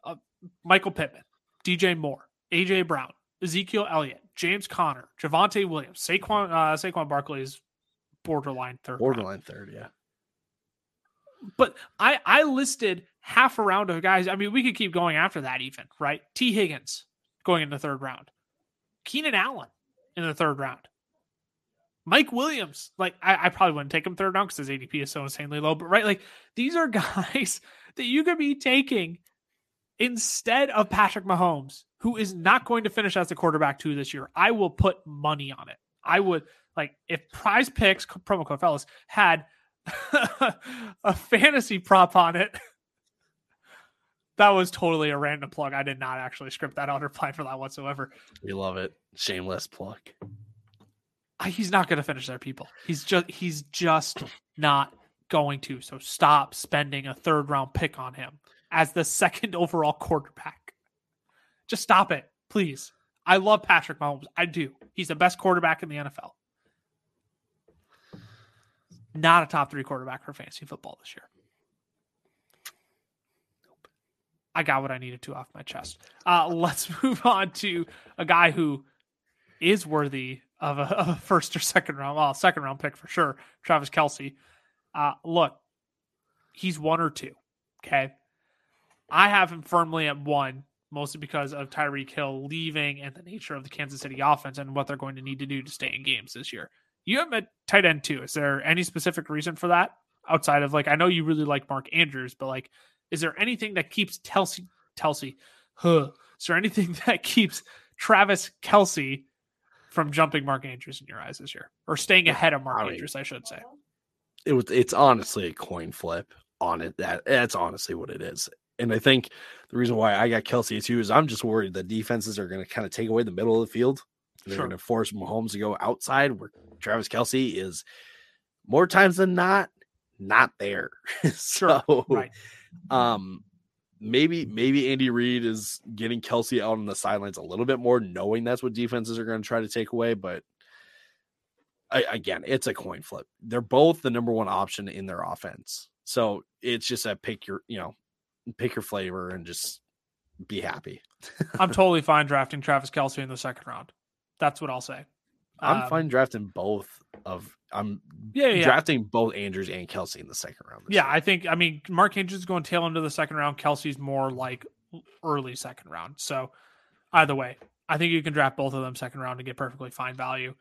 uh, Michael Pittman, DJ Moore, AJ Brown, Ezekiel Elliott, James Conner, Javonte Williams, Saquon uh, Saquon Barkley is borderline third. round. Borderline third, yeah. But I I listed half a round of guys. I mean, we could keep going after that, even right? Tee Higgins going in the third round, Keenan Allen in the third round, Mike Williams. Like I, I probably wouldn't take him third round because his ADP is so insanely low. But right, like these are guys that you could be taking instead of Patrick Mahomes, who is not going to finish as the quarterback two this year. I will put money on it. I would like if Prize Picks promo code fellas had a fantasy prop on it. That was totally a random plug. I did not actually script that out or plan for that whatsoever. We love it. Shameless plug. I- He's not going to finish there, people. He's just he's just not going to. So stop spending a third round pick on him as the second overall quarterback. Just stop it, please. I love Patrick Mahomes. I do. He's the best quarterback in the NFL. Not a top three quarterback for fantasy football this year. I got what I needed to off my chest. Uh, let's move on to a guy who is worthy of a, of a first or second round, well, second round pick for sure. Travis Kelce. Uh, look, he's one or two. Okay. I have him firmly at one, mostly because of Tyreek Hill leaving and the nature of the Kansas City offense and what they're going to need to do to stay in games this year. You have a tight end too. Is there any specific reason for that outside of like, I know you really like Mark Andrews, but like, is there anything that keeps Telsey, Telsey, huh? Is there anything that keeps Travis Kelce from jumping Mark Andrews in your eyes this year or staying ahead of Mark I mean- Andrews, I should say? It was it's honestly a coin flip on it. That that's honestly what it is. And I think the reason why I got Kelce too is I'm just worried that defenses are going to kind of take away the middle of the field. They're Sure. going to force Mahomes to go outside where Travis Kelce is more times than not not there. so Right. um maybe maybe Andy Reid is getting Kelce out on the sidelines a little bit more, knowing that's what defenses are going to try to take away. But I, again, it's a coin flip. They're both the number one option in their offense, so it's just a pick your you know pick your flavor and just be happy. I'm totally fine drafting Travis Kelce in the second round. That's what I'll say. I'm Um, fine drafting both of I'm Yeah, yeah. drafting both Andrews and Kelce in the second round. Yeah, year. I think I mean Mark Andrews is going tail into the second round. Kelce's more like early second round. So either way, I think you can draft both of them second round and get perfectly fine value.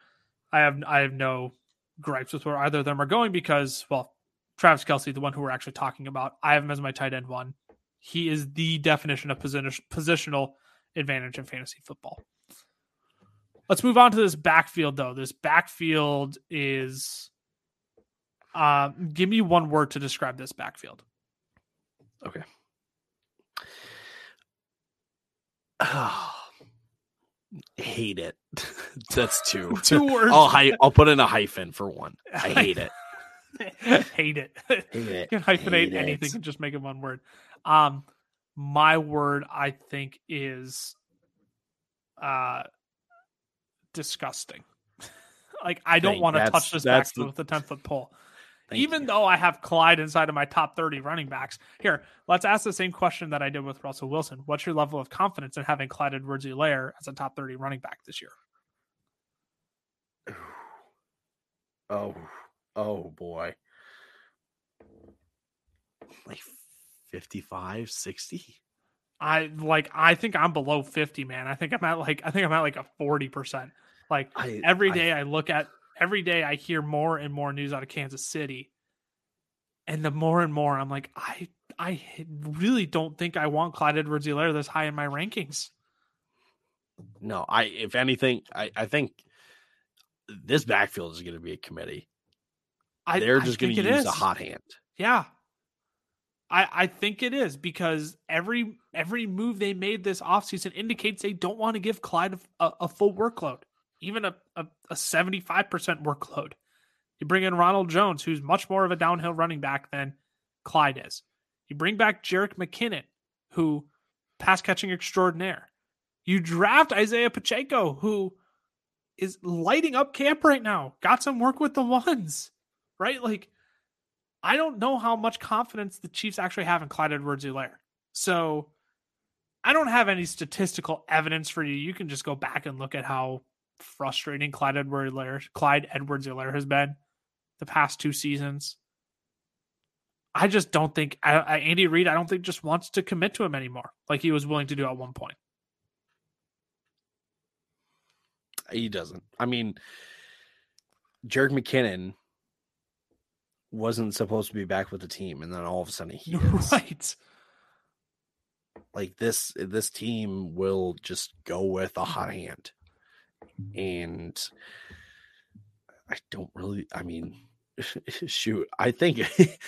I have I have no gripes with where either of them are going because well, Travis Kelce, the one who we're actually talking about, I have him as my tight end one. He is the definition of position, positional advantage in fantasy football. Let's move on to this backfield though. This backfield is um, give me one word to describe this backfield. Okay. Oh, hate it. That's two. Two words. I'll hi- I'll put in a hyphen for one. I hate it. hate it. Hate it. You can hyphenate Hate anything it. and just make it one word. Um, my word, I think, is uh disgusting. like I don't want to touch this the- with a ten foot pole. Thank Even you. though I have Clyde inside of my top 30 running backs. Here, let's ask the same question that I did with Russell Wilson. What's your level of confidence in having Clyde Edwards Lair as a top 30 running back this year? Oh, oh boy. Like 55, 60? I like I think I'm below 50, man. I think I'm at like I think I'm at like a 40%. Like I, every I- I, look at every day I hear more and more news out of Kansas City. And the more and more I'm like, I I really don't think I want Clyde Edwards Helaire this high in my rankings. no, I if anything, I, I think this backfield is going to be a committee. I, They're just gonna use a hot hand. Yeah. I I think it is because every every move they made this offseason indicates they don't want to give Clyde a, a full workload, even a, a, a 75% workload. You bring in Ronald Jones, who's much more of a downhill running back than Clyde is. You bring back Jerick McKinnon, who pass catching extraordinaire. You draft Isaiah Pacheco, who is lighting up camp right now. Got some work with the ones, right? Like, I don't know how much confidence the Chiefs actually have in Clyde Edwards Helaire. So I don't have any statistical evidence for you. You can just go back and look at how frustrating Clyde Edwards Helaire, Clyde Edwards Helaire has been the past two seasons. I just don't think I, I, Andy Reid. I don't think just wants to commit to him anymore, like he was willing to do at one point. He doesn't. I mean, Jerick McKinnon wasn't supposed to be back with the team, and then all of a sudden he is. right? Like this, this team will just go with a hot hand, and I don't really. I mean, shoot, I think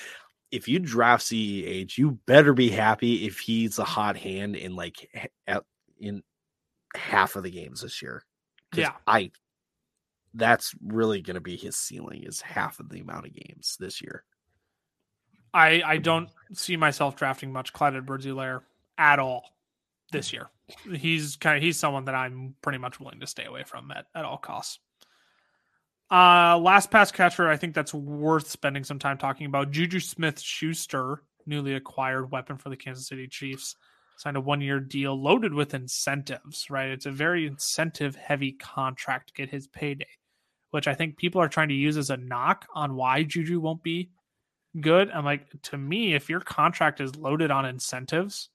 if you draft CEH, you better be happy if he's a hot hand in like at- in half of the games this year. Yeah. I that's really going to be his ceiling is half of the amount of games this year. I I don't see myself drafting much Clyde Edwards Helaire at all this hmm. year. He's kind of he's someone that I'm pretty much willing to stay away from at, at all costs. Uh last pass catcher, I think that's worth spending some time talking about. Juju Smith Schuster, newly acquired weapon for the Kansas City Chiefs, signed a one year deal loaded with incentives, right? It's a very incentive heavy contract to get his payday, which I think people are trying to use as a knock on why Juju won't be good. I'm like, to me, if your contract is loaded on incentives,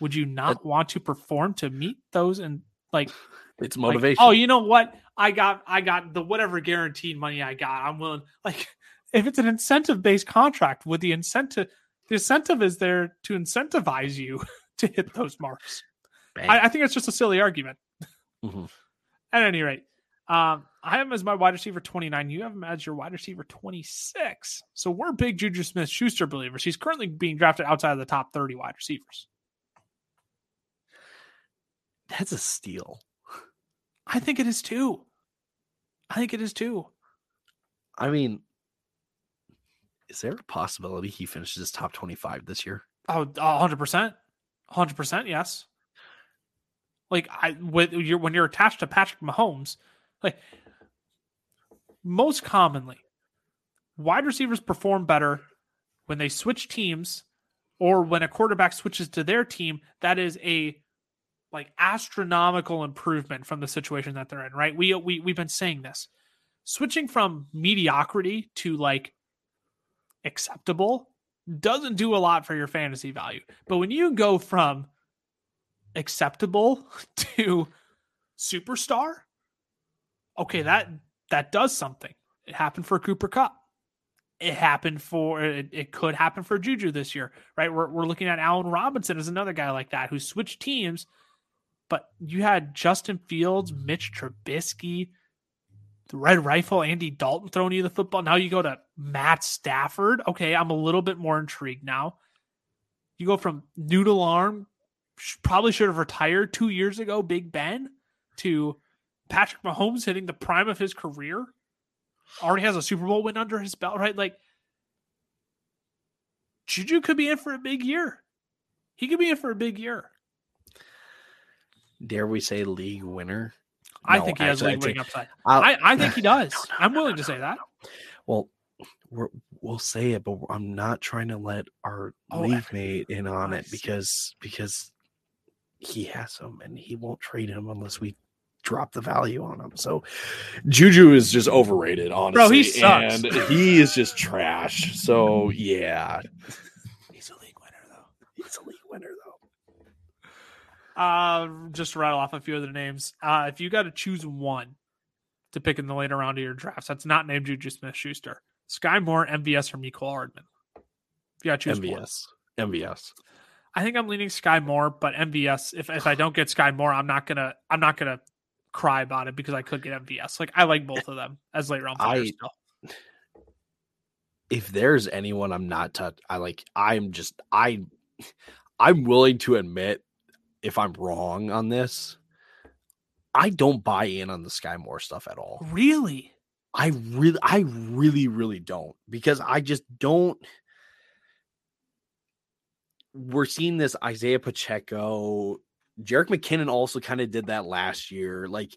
would you not want to perform to meet those and like It's like, motivation. oh, you know what? I got I got the whatever guaranteed money I got. I'm willing like if it's an incentive based contract with the incentive the incentive is there to incentivize you to hit those marks. I, I think it's just a silly argument. Mhm. At any rate, um, I have him as my wide receiver 29. You have him as your wide receiver 26. So we're big Juju Smith Schuster believers. He's currently being drafted outside of the top 30 wide receivers. That's a steal. I think it is too. I think it is too. I mean, is there a possibility he finishes top 25 this year? Oh, hundred percent, hundred percent. Yes. Like I, with you're when you're attached to Patrick Mahomes, like most commonly, wide receivers perform better when they switch teams, or when a quarterback switches to their team. That is a like astronomical improvement from the situation that they're in. Right? We we we've been saying this. Switching from mediocrity to like acceptable doesn't do a lot for your fantasy value. But when you go from acceptable to superstar, okay, mm-hmm. that that does something. It happened for Cooper Kupp. It happened for it, it could happen for Juju this year, right? We're we're looking at Allen Robinson as another guy like that who switched teams, but you had Justin Fields, Mitch Trubisky, the Red Rifle, Andy Dalton throwing you the football. Now you go to Matt Stafford. Okay, I'm a little bit more intrigued now. You go from noodle arm, probably should have retired two years ago, Big Ben, to Patrick Mahomes hitting the prime of his career. Already has a Super Bowl win under his belt, right? Like Juju could be in for a big year. He could be in for a big year. Dare we say league winner? I think he has league winning upside. I, I think he does. No, no, I'm willing to say that. Well, we will say it, but I'm not trying to let our oh, league mate in on it because because he has him and he won't trade him unless we drop the value on him. So Juju is just overrated, honestly. Bro, he sucks. And he is just trash. So yeah. He's a league winner though. He's a league winner though. Uh just rattle off a few of the names. Uh if you got to choose one to pick in the later round of your drafts, that's not named Juju Smith Schuster. Skyy Moore, MVS, or Mecole Hardman. If you got to choose MVS. One. MVS. I think I'm leaning Skyy Moore, but MVS. If if I don't get Skyy Moore, I'm not gonna I'm not gonna cry about it because I could get MVS. Like I like both of them as late round players. I. If there's anyone I'm not touch, I like. I'm just I. I'm willing to admit if I'm wrong on this. I don't buy in on the Skyy Moore stuff at all. Really? I really, I really, really don't because I just don't we're seeing this Isaiah Pacheco. Jerick McKinnon also kind of did that last year. Like,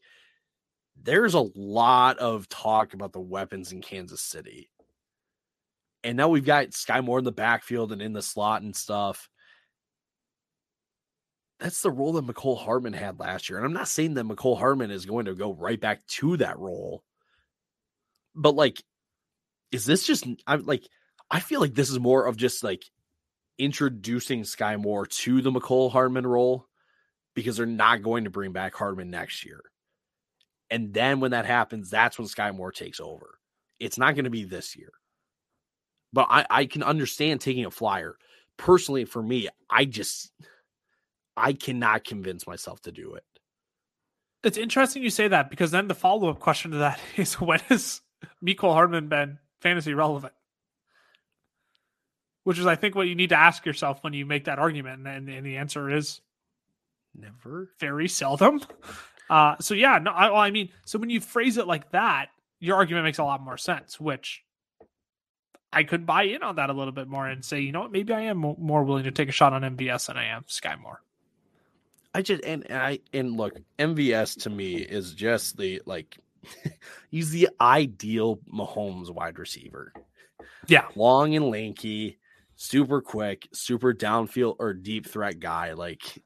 there's a lot of talk about the weapons in Kansas City. And now we've got Skyy Moore in the backfield and in the slot and stuff. That's the role that Mecole Hardman had last year. And I'm not saying that Mecole Hardman is going to go right back to that role. But like, is this just I'm like I feel like this is more of just like introducing Skyy Moore to the Mecole Hardman role because they're not going to bring back Hardman next year. And then when that happens, that's when Skyy Moore takes over. It's not going to be this year. But I, I can understand taking a flyer. Personally, for me, I just I cannot convince myself to do it. It's interesting you say that because then the follow up question to that is when has Mecole Hardman been fantasy relevant? which is I think what you need to ask yourself when you make that argument, and, and the answer is never, very seldom. Uh, so yeah, no, I, well, I mean, so when you phrase it like that, your argument makes a lot more sense, which I could buy in on that a little bit more and say, you know what, maybe I am more willing to take a shot on MVS than I am Skyy Moore. I just and, and I and look, MVS to me is just the like he's the ideal Mahomes wide receiver. Yeah, long and lanky, super quick, super downfield or deep threat guy. Like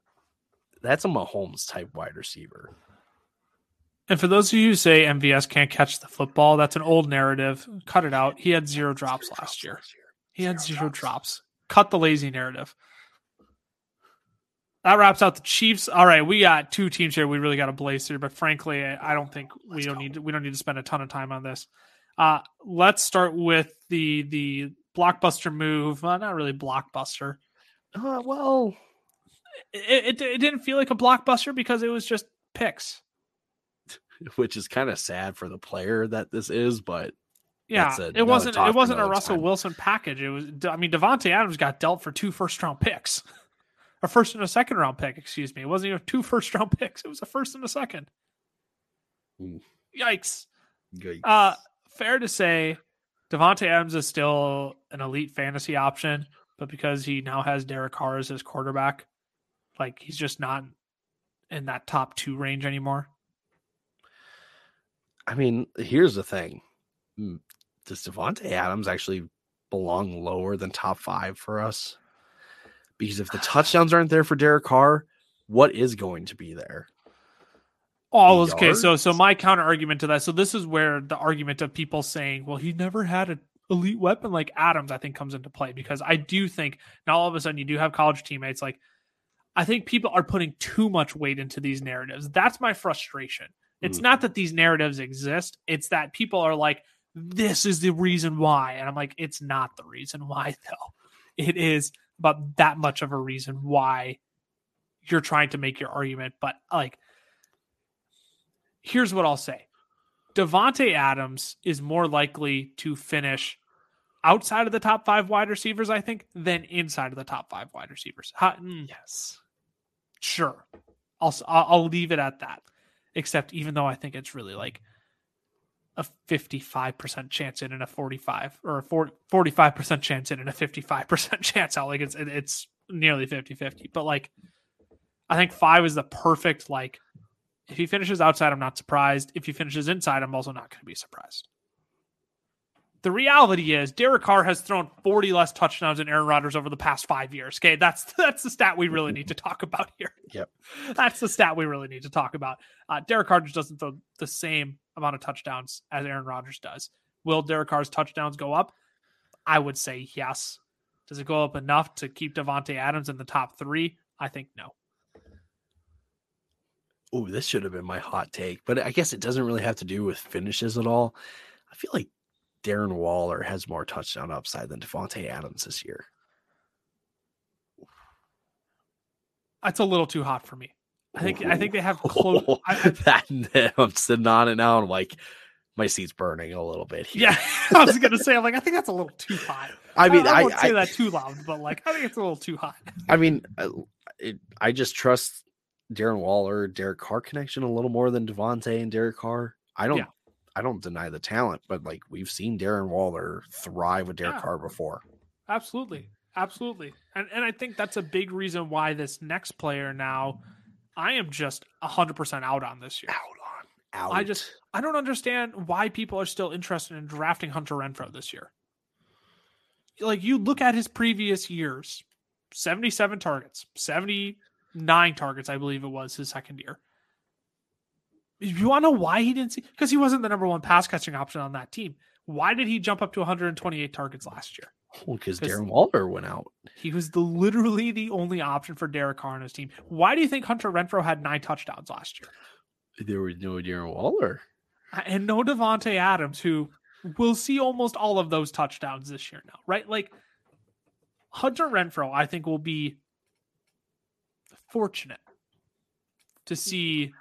that's a Mahomes type wide receiver. And for those of you who say MVS can't catch the football, that's an old narrative. Cut it out. He had zero drops, last, year. He had zero drops. Cut the lazy narrative. That wraps out the Chiefs. All right, we got two teams here. We really got a blaze here, but frankly, I don't think we don't need to, we don't need to spend a ton of time on this. Uh, let's start with the the blockbuster move. Well, not really blockbuster. Uh, well, it, it, it didn't feel like a blockbuster because it was just picks, which is kind of sad for the player that this is. But yeah, it wasn't it wasn't a Russell time. Wilson package. It was I mean Davante Adams got dealt for two first round picks, a first and a second round pick. Excuse me, it wasn't even two first round picks. It was a first and a second. Mm. Yikes! Yikes. Uh, fair to say Davante Adams is still an elite fantasy option, but because he now has Derek Carr as his quarterback, like he's just not in that top two range anymore. I mean, here's the thing: hmm, does Davante Adams actually belong lower than top five for us? Because if the touchdowns aren't there for Derek Carr, what is going to be there? All is okay. So, so my counter argument to that. So this is where the argument of people saying, "Well, he never had an elite weapon like Adams," I think comes into play because I do think now all of a sudden you do have college teammates. Like, I think people are putting too much weight into these narratives. That's my frustration. It's Mm. not that these narratives exist, it's that people are like, this is the reason why. And I'm like, it's not the reason why, though. It is about that much of a reason why you're trying to make your argument. But like, here's what I'll say Davante Adams is more likely to finish outside of the top five wide receivers, I think, than inside of the top five wide receivers. How, mm, Yes. sure, I'll, I'll leave it at that. Except, even though I think it's really like a 55% chance in and a 45 or a 40, 45% chance in and a 55% chance out. Like it's it's nearly 50-50 but like i think five is the perfect like if he finishes outside i'm not surprised. If he finishes inside i'm also not going to be surprised the reality is Derek Carr has thrown 40 less touchdowns than Aaron Rodgers over the past five years. Okay, that's that's the stat we really need to talk about here. Yep. That's the stat we really need to talk about. Uh, Derek Carr just doesn't throw the same amount of touchdowns as Aaron Rodgers does. Will Derek Carr's touchdowns go up? I would say yes. Does it go up enough to keep Davante Adams in the top three? I think no. Oh, this should have been my hot take, but I guess it doesn't really have to do with finishes at all. I feel like Darren Waller has more touchdown upside than Davante Adams this year. That's a little too hot for me. I think I think they have close. I, I, that I'm sitting on it now. And I'm like, my seat's burning a little bit here. yeah, I was gonna say I'm like I think that's a little too hot. I mean, I, I, won't say that too loud, but like I think it's a little too hot. I mean, I, it, I just trust Darren Waller, Derek Carr connection a little more than Davante and Derek Carr. I don't, Yeah. I don't deny the talent, but like we've seen Darren Waller thrive with Derek Yeah. Carr before. Absolutely. Absolutely. And and I think that's a big reason why this next player now I am just 100% out on this year. Out on, out. I just I don't understand why people are still interested in drafting Hunter Renfrow this year. Like you look at his previous years, 77 targets, 79 targets I believe it was his second year. You want to know why he didn't see because he wasn't the number one pass catching option on that team. Why did he jump up to 128 targets last year? because 'cause- Darren Waller went out. He was the literally the only option for Derek Carr on his team. Why do you think Hunter Renfrow had nine touchdowns last year? There was no Darren Waller. And no Davante Adams, who will see almost all of those touchdowns this year now, right? Like Hunter Renfrow, I think will be fortunate to see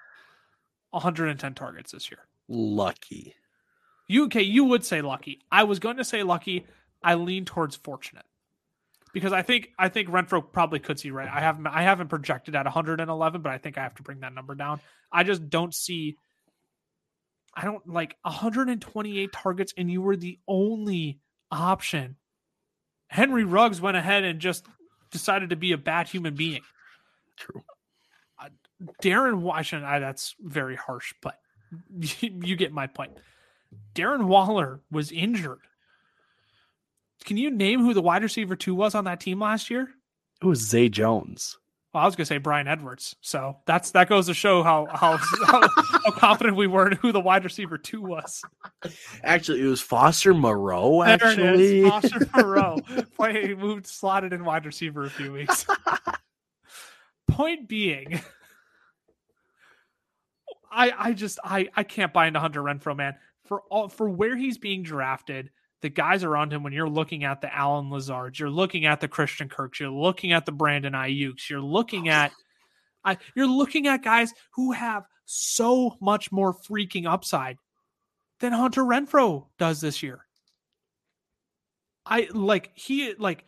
110 targets this year. Lucky. You okay? You would say lucky. I was going to say lucky. I lean towards fortunate because I think I think Renfrow probably could see right. I haven't I haven't projected at 111, but I think I have to bring that number down. I just don't see. I don't like 128 targets, and you were the only option. Henry Ruggs went ahead and just decided to be a bad human being. True. Darren, Wa- I shouldn't. I, that's very harsh, but you get my point. Darren Waller was injured. Can you name who the wide receiver two was on that team last year? It was Zay Jones. Well, I was gonna say Bryan Edwards. So that's that goes to show how how how, how confident we were in who the wide receiver two was. Actually, it was Foster Moreau. Actually, Foster Moreau. played moved slotted in wide receiver a few weeks. Point being, I I just I I can't buy into Hunter Renfrow, man. For all for where he's being drafted, the guys around him. When you're looking at the Allen Lazards, you're looking at the Christian Kirks, you're looking at the Brandon Aiyuk's, you're looking oh. at I you're looking at guys who have so much more freaking upside than Hunter Renfrow does this year. I like he like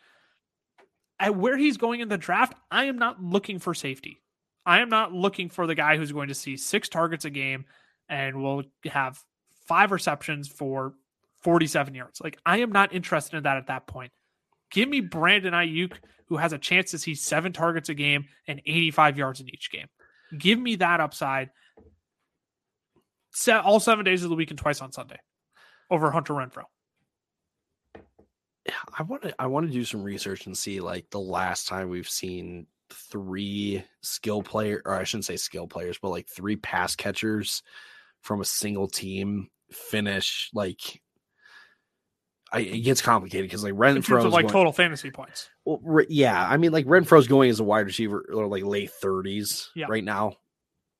at where he's going in the draft, I am not looking for safety. I am not looking for the guy who's going to see six targets a game and will have five receptions for 47 yards. Like I am not interested in that at that point. Give me Brandon Aiyuk, who has a chance to see seven targets a game and 85 yards in each game. Give me that upside. Set all seven days of the week and twice on Sunday over Hunter Renfrow. I want to I want to do some research and see like the last time we've seen three skill player or I shouldn't say skill players, but like three pass catchers from a single team finish like I, it gets complicated because like terms like going, total fantasy points. well, re- yeah, I mean like Renfrow's going as a wide receiver or like late thirties Yeah. right now,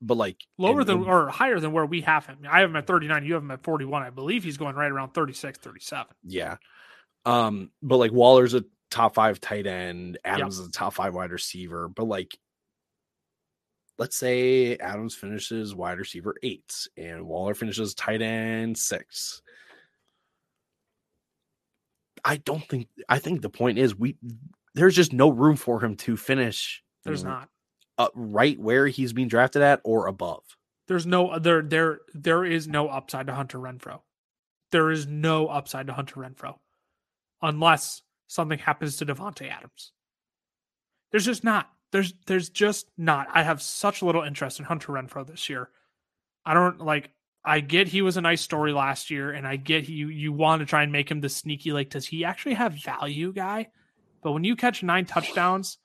but like Lower than or higher than where we have him. I have him at 39. You have him at 41. I believe he's going right around 36, 37. yeah, um, but like Waller's a top five tight end, Adams is a top five wide receiver, but like. Let's say Adams finishes wide receiver eight and Waller finishes tight end six. I don't think I think the point is we there's just no room for him to finish There's not. uh, right where he's being drafted at or above. There's no other there there is no upside to Hunter Renfrow. There is no upside to Hunter Renfrow, unless something happens to Davante Adams. There's just not. There's there's just not. I have such little interest in Hunter Renfrow this year. I don't like. I get he was a nice story last year, and I get you you want to try and make him the sneaky like. Does he actually have value, guy? But when you catch nine touchdowns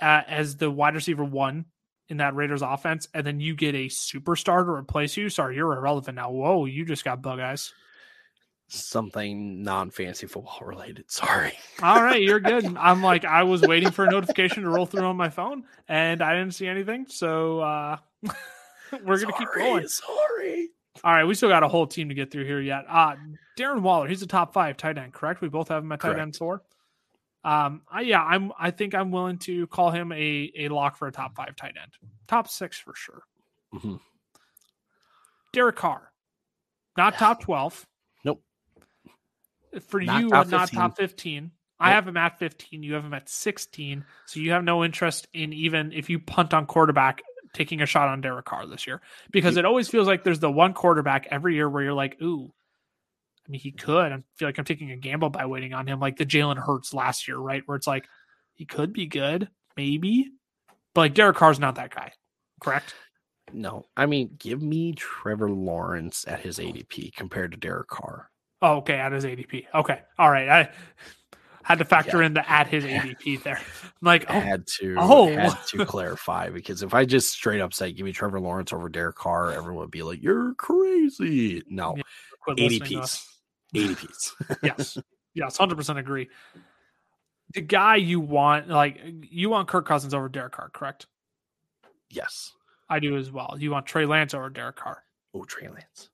uh, as the wide receiver one in that Raiders offense, and then you get a superstar to replace you. Sorry, you're irrelevant now. Whoa, you just got bug eyes. Something non fancy football related. Sorry. All right, you're good. I'm like, I was waiting for a notification to roll through on my phone, and I didn't see anything. So uh, we're gonna keep Sorry, going. Sorry. All right, we still got a whole team to get through here yet. Uh, Darren Waller, he's a top five tight end, correct? We both have him at tight Correct. end four. Um, I, yeah, I'm. I think I'm willing to call him a a lock for a top five tight end, top six for sure. Mhm. Derek Carr, not top twelve. For Not you, top not 15. top fifteen. I have him at fifteen. You have him at sixteen. So you have no interest in even if you punt on quarterback taking a shot on Derek Carr this year because it always feels like there's the one quarterback every year where you're like, ooh. I mean, he could. I feel like I'm taking a gamble by waiting on him, like the Jalen Hurts last year, right? Where it's like he could be good, maybe, but like Derek Carr's not that guy, correct? No, I mean, give me Trevor Lawrence at his ADP compared to Derek Carr. Oh, okay, at his ADP. Okay, all right. I had to factor in the at his ADP there. I'm like, oh, had to Oh. had to clarify because if I just straight up say give me Trevor Lawrence over Derek Carr, everyone would be like, "You're crazy." No, Yeah. quit listening to. ADPs, ADPs. yes, yes, hundred percent agree. The guy you want, like, you want Kirk Cousins over Derek Carr, correct? yes. I do as well. You want Trey Lance over Derek Carr? Oh, Trey Lance.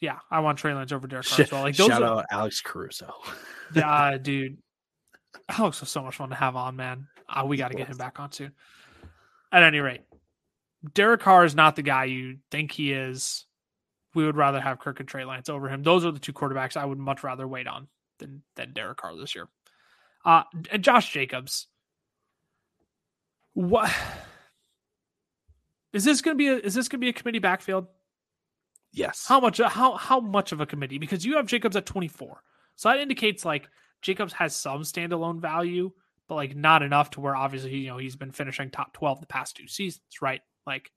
Yeah, I want Trey Lance over Derek Carr as well. Like those, shout are, out Alex Caruso. yeah, dude. Alex was so much fun to have on, man. Uh, we got to get him back on soon. At any rate, Derek Carr is not the guy you think he is. We would rather have Kirk and Trey Lance over him. Those are the two quarterbacks I would much rather wait on than than Derek Carr this year. Uh, and Josh Jacobs. What is this going to be? A, is this going to be a committee backfield? Yes. How much? How how much of a committee? Because you have Jacobs at twenty four, so that indicates like Jacobs has some standalone value, but like not enough to where obviously you know he's been finishing top twelve the past two seasons, right? Like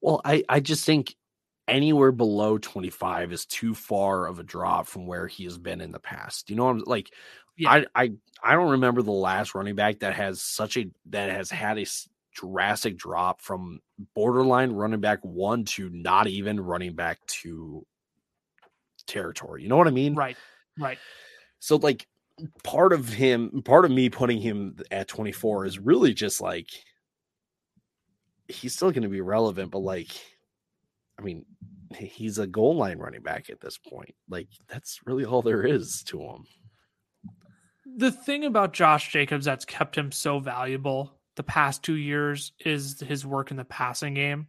Well, I I just think anywhere below 25 is too far of a drop from where he has been in the past. You know what I'm like Yeah. I I I don't remember the last running back that has such a that has had a drastic drop from borderline running back 1 to not even running back to territory. You know what I mean? right, right. So like part of him, part of me putting him at 24 is really just like he's still going to be relevant, but like I mean, he's a goal line running back at this point. Like that's really all there is to him. The thing about Josh Jacobs that's kept him so valuable the past two years is his work in the passing game.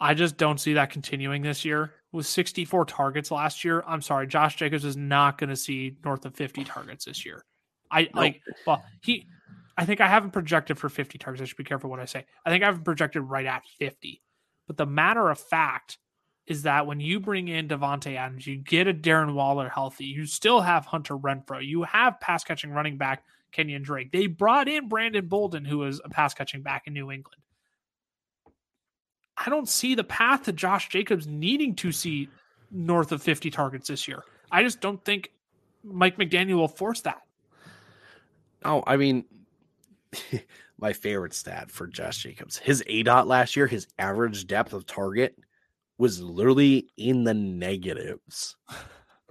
I just don't see that continuing this year. With 64 targets last year, I'm sorry, Josh Jacobs is not going to see north of 50 targets this year. I like, well, he, I think I haven't projected for 50 targets. I should be careful what I say. I think I have projected right at 50. But the matter of fact is that when you bring in Davante Adams, you get a Darren Waller healthy. You still have Hunter Renfrow. You have pass catching running back Kenyan Drake. They brought in Brandon Bolden, who was a pass catching back in New England. I don't see the path to Josh Jacobs needing to see north of 50 targets this year. I just don't think Mike McDaniel will force that. Oh, I mean, my favorite stat for Josh Jacobs, his aDOT last year, his average depth of target was literally in the negatives.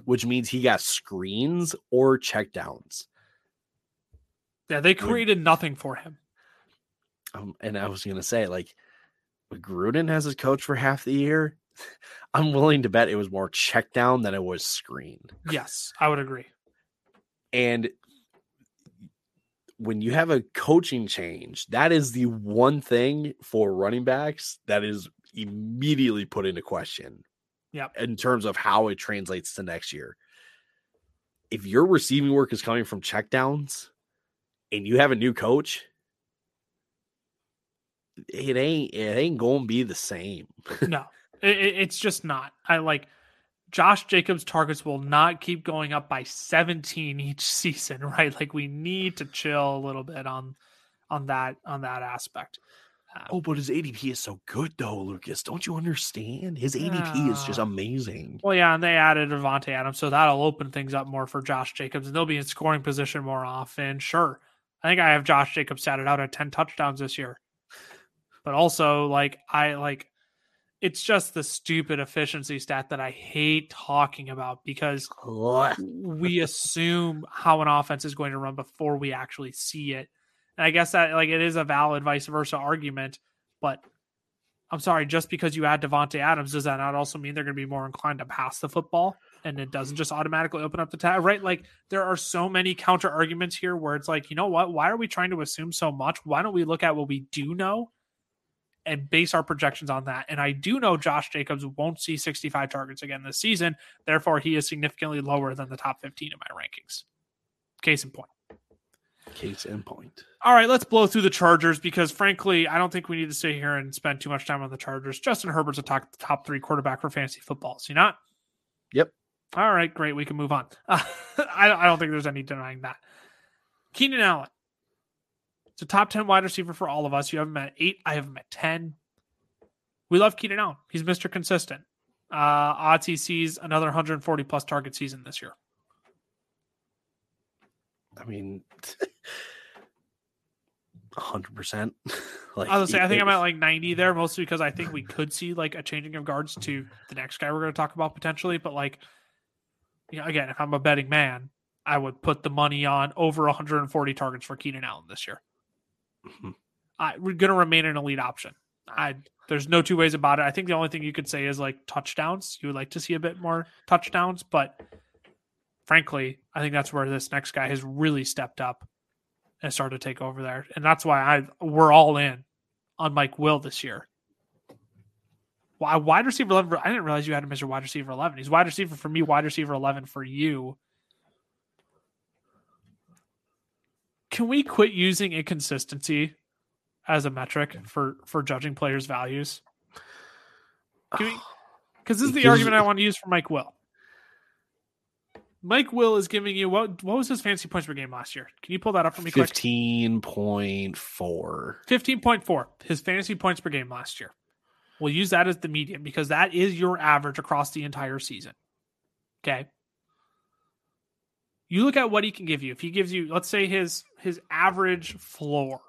which means he got screens or checkdowns. Yeah, they created nothing for him. Um, and I was going to say, like, Gruden has his coach for half the year. I'm willing to bet it was more check down than it was screen. Yes, I would agree. And when you have a coaching change, that is the one thing for running backs that is immediately put into question. Yeah. In terms of how it translates to next year. If your receiving work is coming from checkdowns and you have a new coach, it ain't it ain't going to be the same. no, it, it's just not. I like Josh Jacobs' targets will not keep going up by 17 each season, right? Like we need to chill a little bit on on that on that aspect. Um, oh, but his ADP is so good though, Lucas. Don't you understand? His ADP uh, is just amazing. Well, yeah, and they added Davante Adams, so that'll open things up more for Josh Jacobs, and they'll be in scoring position more often. Sure, I think I have Josh Jacobs statted out at 10 touchdowns this year but also like I like it's just the stupid efficiency stat that I hate talking about because we assume how an offense is going to run before we actually see it. And I guess that like it is a valid vice versa argument, but I'm sorry, just because you add Davante Adams, does that not also mean they're going to be more inclined to pass the football? And it doesn't just automatically open up the tab, right? Like there are so many counter arguments here where it's like, you know what? Why are we trying to assume so much? Why don't we look at what we do know and base our projections on that. And I do know Josh Jacobs won't see 65 targets again this season. Therefore, he is significantly lower than the top 15 in my rankings. Case in point. Case in point. All right, let's blow through the Chargers because, frankly, I don't think we need to sit here and spend too much time on the Chargers. Justin Herbert's a top, top three quarterback for fantasy football. Is he not? Yep. All right, great. We can move on. Uh, I, I don't think there's any denying that. Keenan Allen, it's a top 10 wide receiver for all of us. You have him at eight. I have him at 10. We love Keenan Allen. He's Mr. Consistent. Uh, odds he sees another 140 plus target season this year. I mean, 100%. like, I was say, I think I'm at like 90 there, mostly because I think we could see like a changing of guards to the next guy we're going to talk about potentially. But like, you know, again, if I'm a betting man, I would put the money on over 140 targets for Keenan Allen this year. Mm-hmm. we're going to remain an elite option. I there's no two ways about it. I think the only thing you could say is like touchdowns. You would like to see a bit more touchdowns, but frankly, I think that's where this next guy has really stepped up and started to take over there, and that's why I we're all in on Mike Will this year. Why wide receiver eleven? I didn't realize you had him as your wide receiver eleven. He's wide receiver for me, wide receiver eleven for you. can we quit using inconsistency as a metric for for judging players' values? Because this is the argument I want to use for Mike Will. Mike Will is giving you what? What was his fantasy points per game last year? Can you pull that up for me? Fifteen point four. Fifteen point four. His fantasy points per game last year. We'll use that as the median because that is your average across the entire season. Okay you look at what he can give you. If he gives you, let's say his his average floor,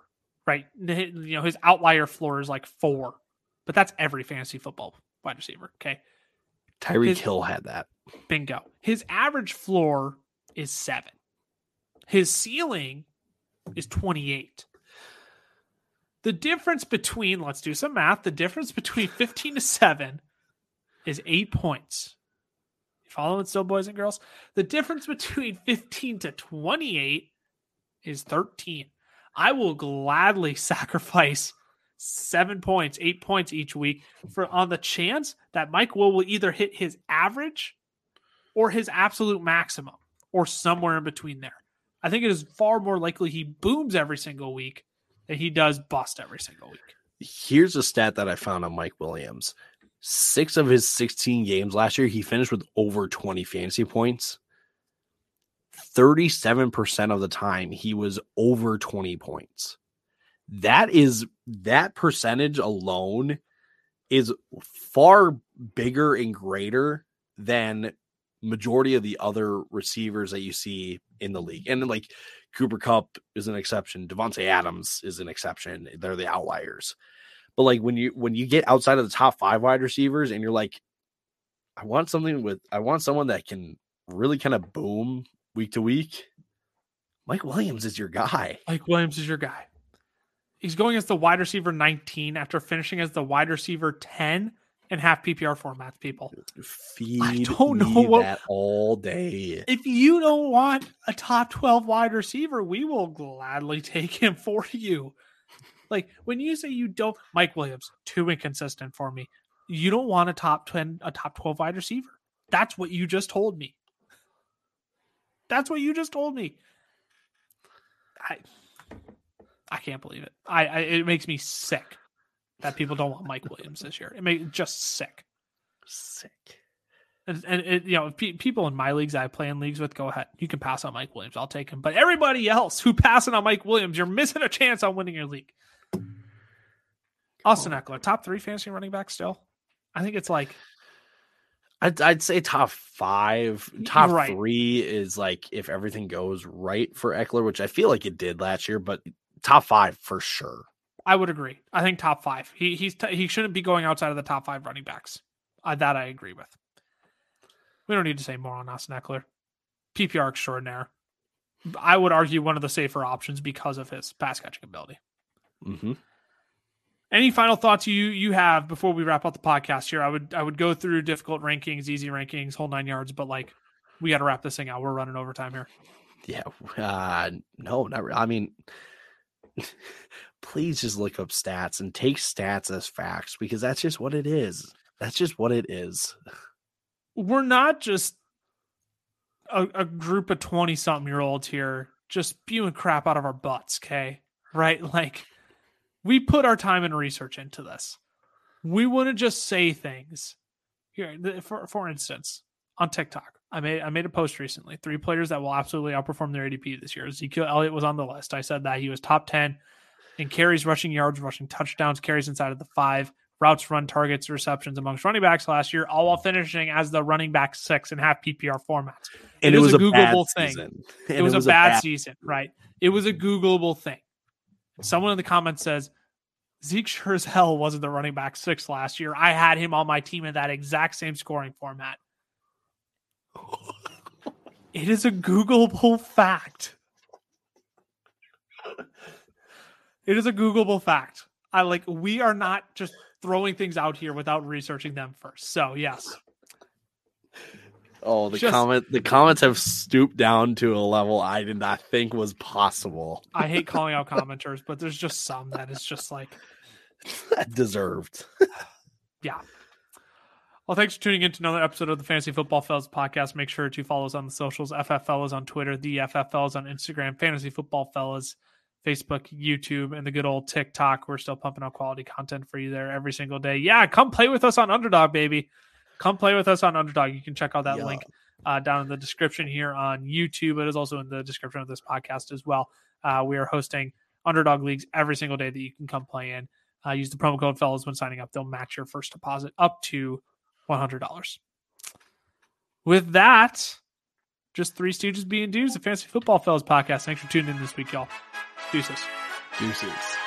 right? You know, his outlier floor is like four, but that's every fantasy football wide receiver. Okay. Tyreek Hill had that. Bingo. His average floor is seven. His ceiling is 28. The difference between, let's do some math, the difference between 15 to 7 is eight points. Following still, boys and girls? The difference between 15 to 28 is 13. I will gladly sacrifice seven points, eight points each week for on the chance that Mike Will will either hit his average or his absolute maximum or somewhere in between there. I think it is far more likely he booms every single week than he does bust every single week. Here's a stat that I found on Mike Williams six of his 16 games last year, he finished with over 20 fantasy points. 37% of the time, he was over 20 points. That is that percentage alone is far bigger and greater than majority of the other receivers that you see in the league. And like Cooper Kupp is an exception, Davante Adams is an exception. They're the outliers. But like when you when you get outside of the top five wide receivers and you're like, I want something with I want someone that can really kind of boom week to week, Mike Williams is your guy. Mike Williams is your guy. He's going as the wide receiver 19 after finishing as the wide receiver 10 in half PPR formats, people. Feed I don't know what that all day. If you don't want a top 12 wide receiver, we will gladly take him for you. Like when you say you don't Mike Williams, too inconsistent for me. You don't want a top 10 a top 12 wide receiver. That's what you just told me. That's what you just told me. I I can't believe it. I, I it makes me sick that people don't want Mike Williams this year. It makes just sick, sick. And, and it, you know, pe- people in my leagues I play in leagues with, go ahead. You can pass on Mike Williams. I'll take him. But everybody else who passing on Mike Williams, you're missing a chance on winning your league. Austin Ekeler, top three fantasy running back still. I think it's like I'd, I'd say top five. Top right. three is like if everything goes right for Ekeler, which I feel like it did last year, but top five for sure. I would agree. I think top five. He he's t- he shouldn't be going outside of the top five running backs. Uh, that I agree with. We don't need to say more on Austin Ekeler. PPR extraordinaire. I would argue one of the safer options because of his pass catching ability. Mm-hmm. Any final thoughts you you have before we wrap up the podcast here? I would I would go through difficult rankings, easy rankings, whole nine yards, but like we got to wrap this thing out. We're running overtime here. Yeah, uh, no, not. Really. I mean, please just look up stats and take stats as facts because that's just what it is. That's just what it is. We're not just a, a group of twenty something year olds here just spewing crap out of our butts. Okay, right? Like we put our time and research into this. We wouldn't just say things. Here, for for instance, on TikTok, I made I made a post recently. Three players that will absolutely outperform their ADP this year. Ezekiel Elliott was on the list. I said that he was top ten in carries, rushing yards, rushing touchdowns, carries inside of the five, routes, run targets, receptions amongst running backs last year, all while finishing as the running back six in half PPR formats. And it, it was, was, a Googleable thing. It was, it was, a, bad, bad season, right? It was a Googleable thing. Someone in the comments says, Zeke sure as hell wasn't the running back six last year. I had him on my team in that exact same scoring format. It is a Googleable fact. It is a Googleable fact. I like we are not just throwing things out here without researching them first. So yes. Oh, the just, comment the comments have stooped down to a level I did not think was possible. I hate calling out commenters, but there's just some that is just like deserved. yeah. Well, thanks for tuning in to another episode of the Fantasy Football Fellas podcast. Make sure to follow us on the socials, FF Fellas on Twitter, the FF Fellas on Instagram, Fantasy Football Fellas, Facebook, YouTube, and the good old TikTok. We're still pumping out quality content for you there every single day. Yeah, come play with us on Underdog, baby come play with us on Underdog. You can check out that yeah. link uh, down in the description here on YouTube. It is also in the description of this podcast as well. Uh, we are hosting Underdog leagues every single day that you can come play in. Uh, use the promo code fellas when signing up. They'll match your first deposit up to $100. With that, just three stooges being dudes, the Fantasy Football Fellas podcast. Thanks for tuning in this week, y'all. Deuces. Deuces.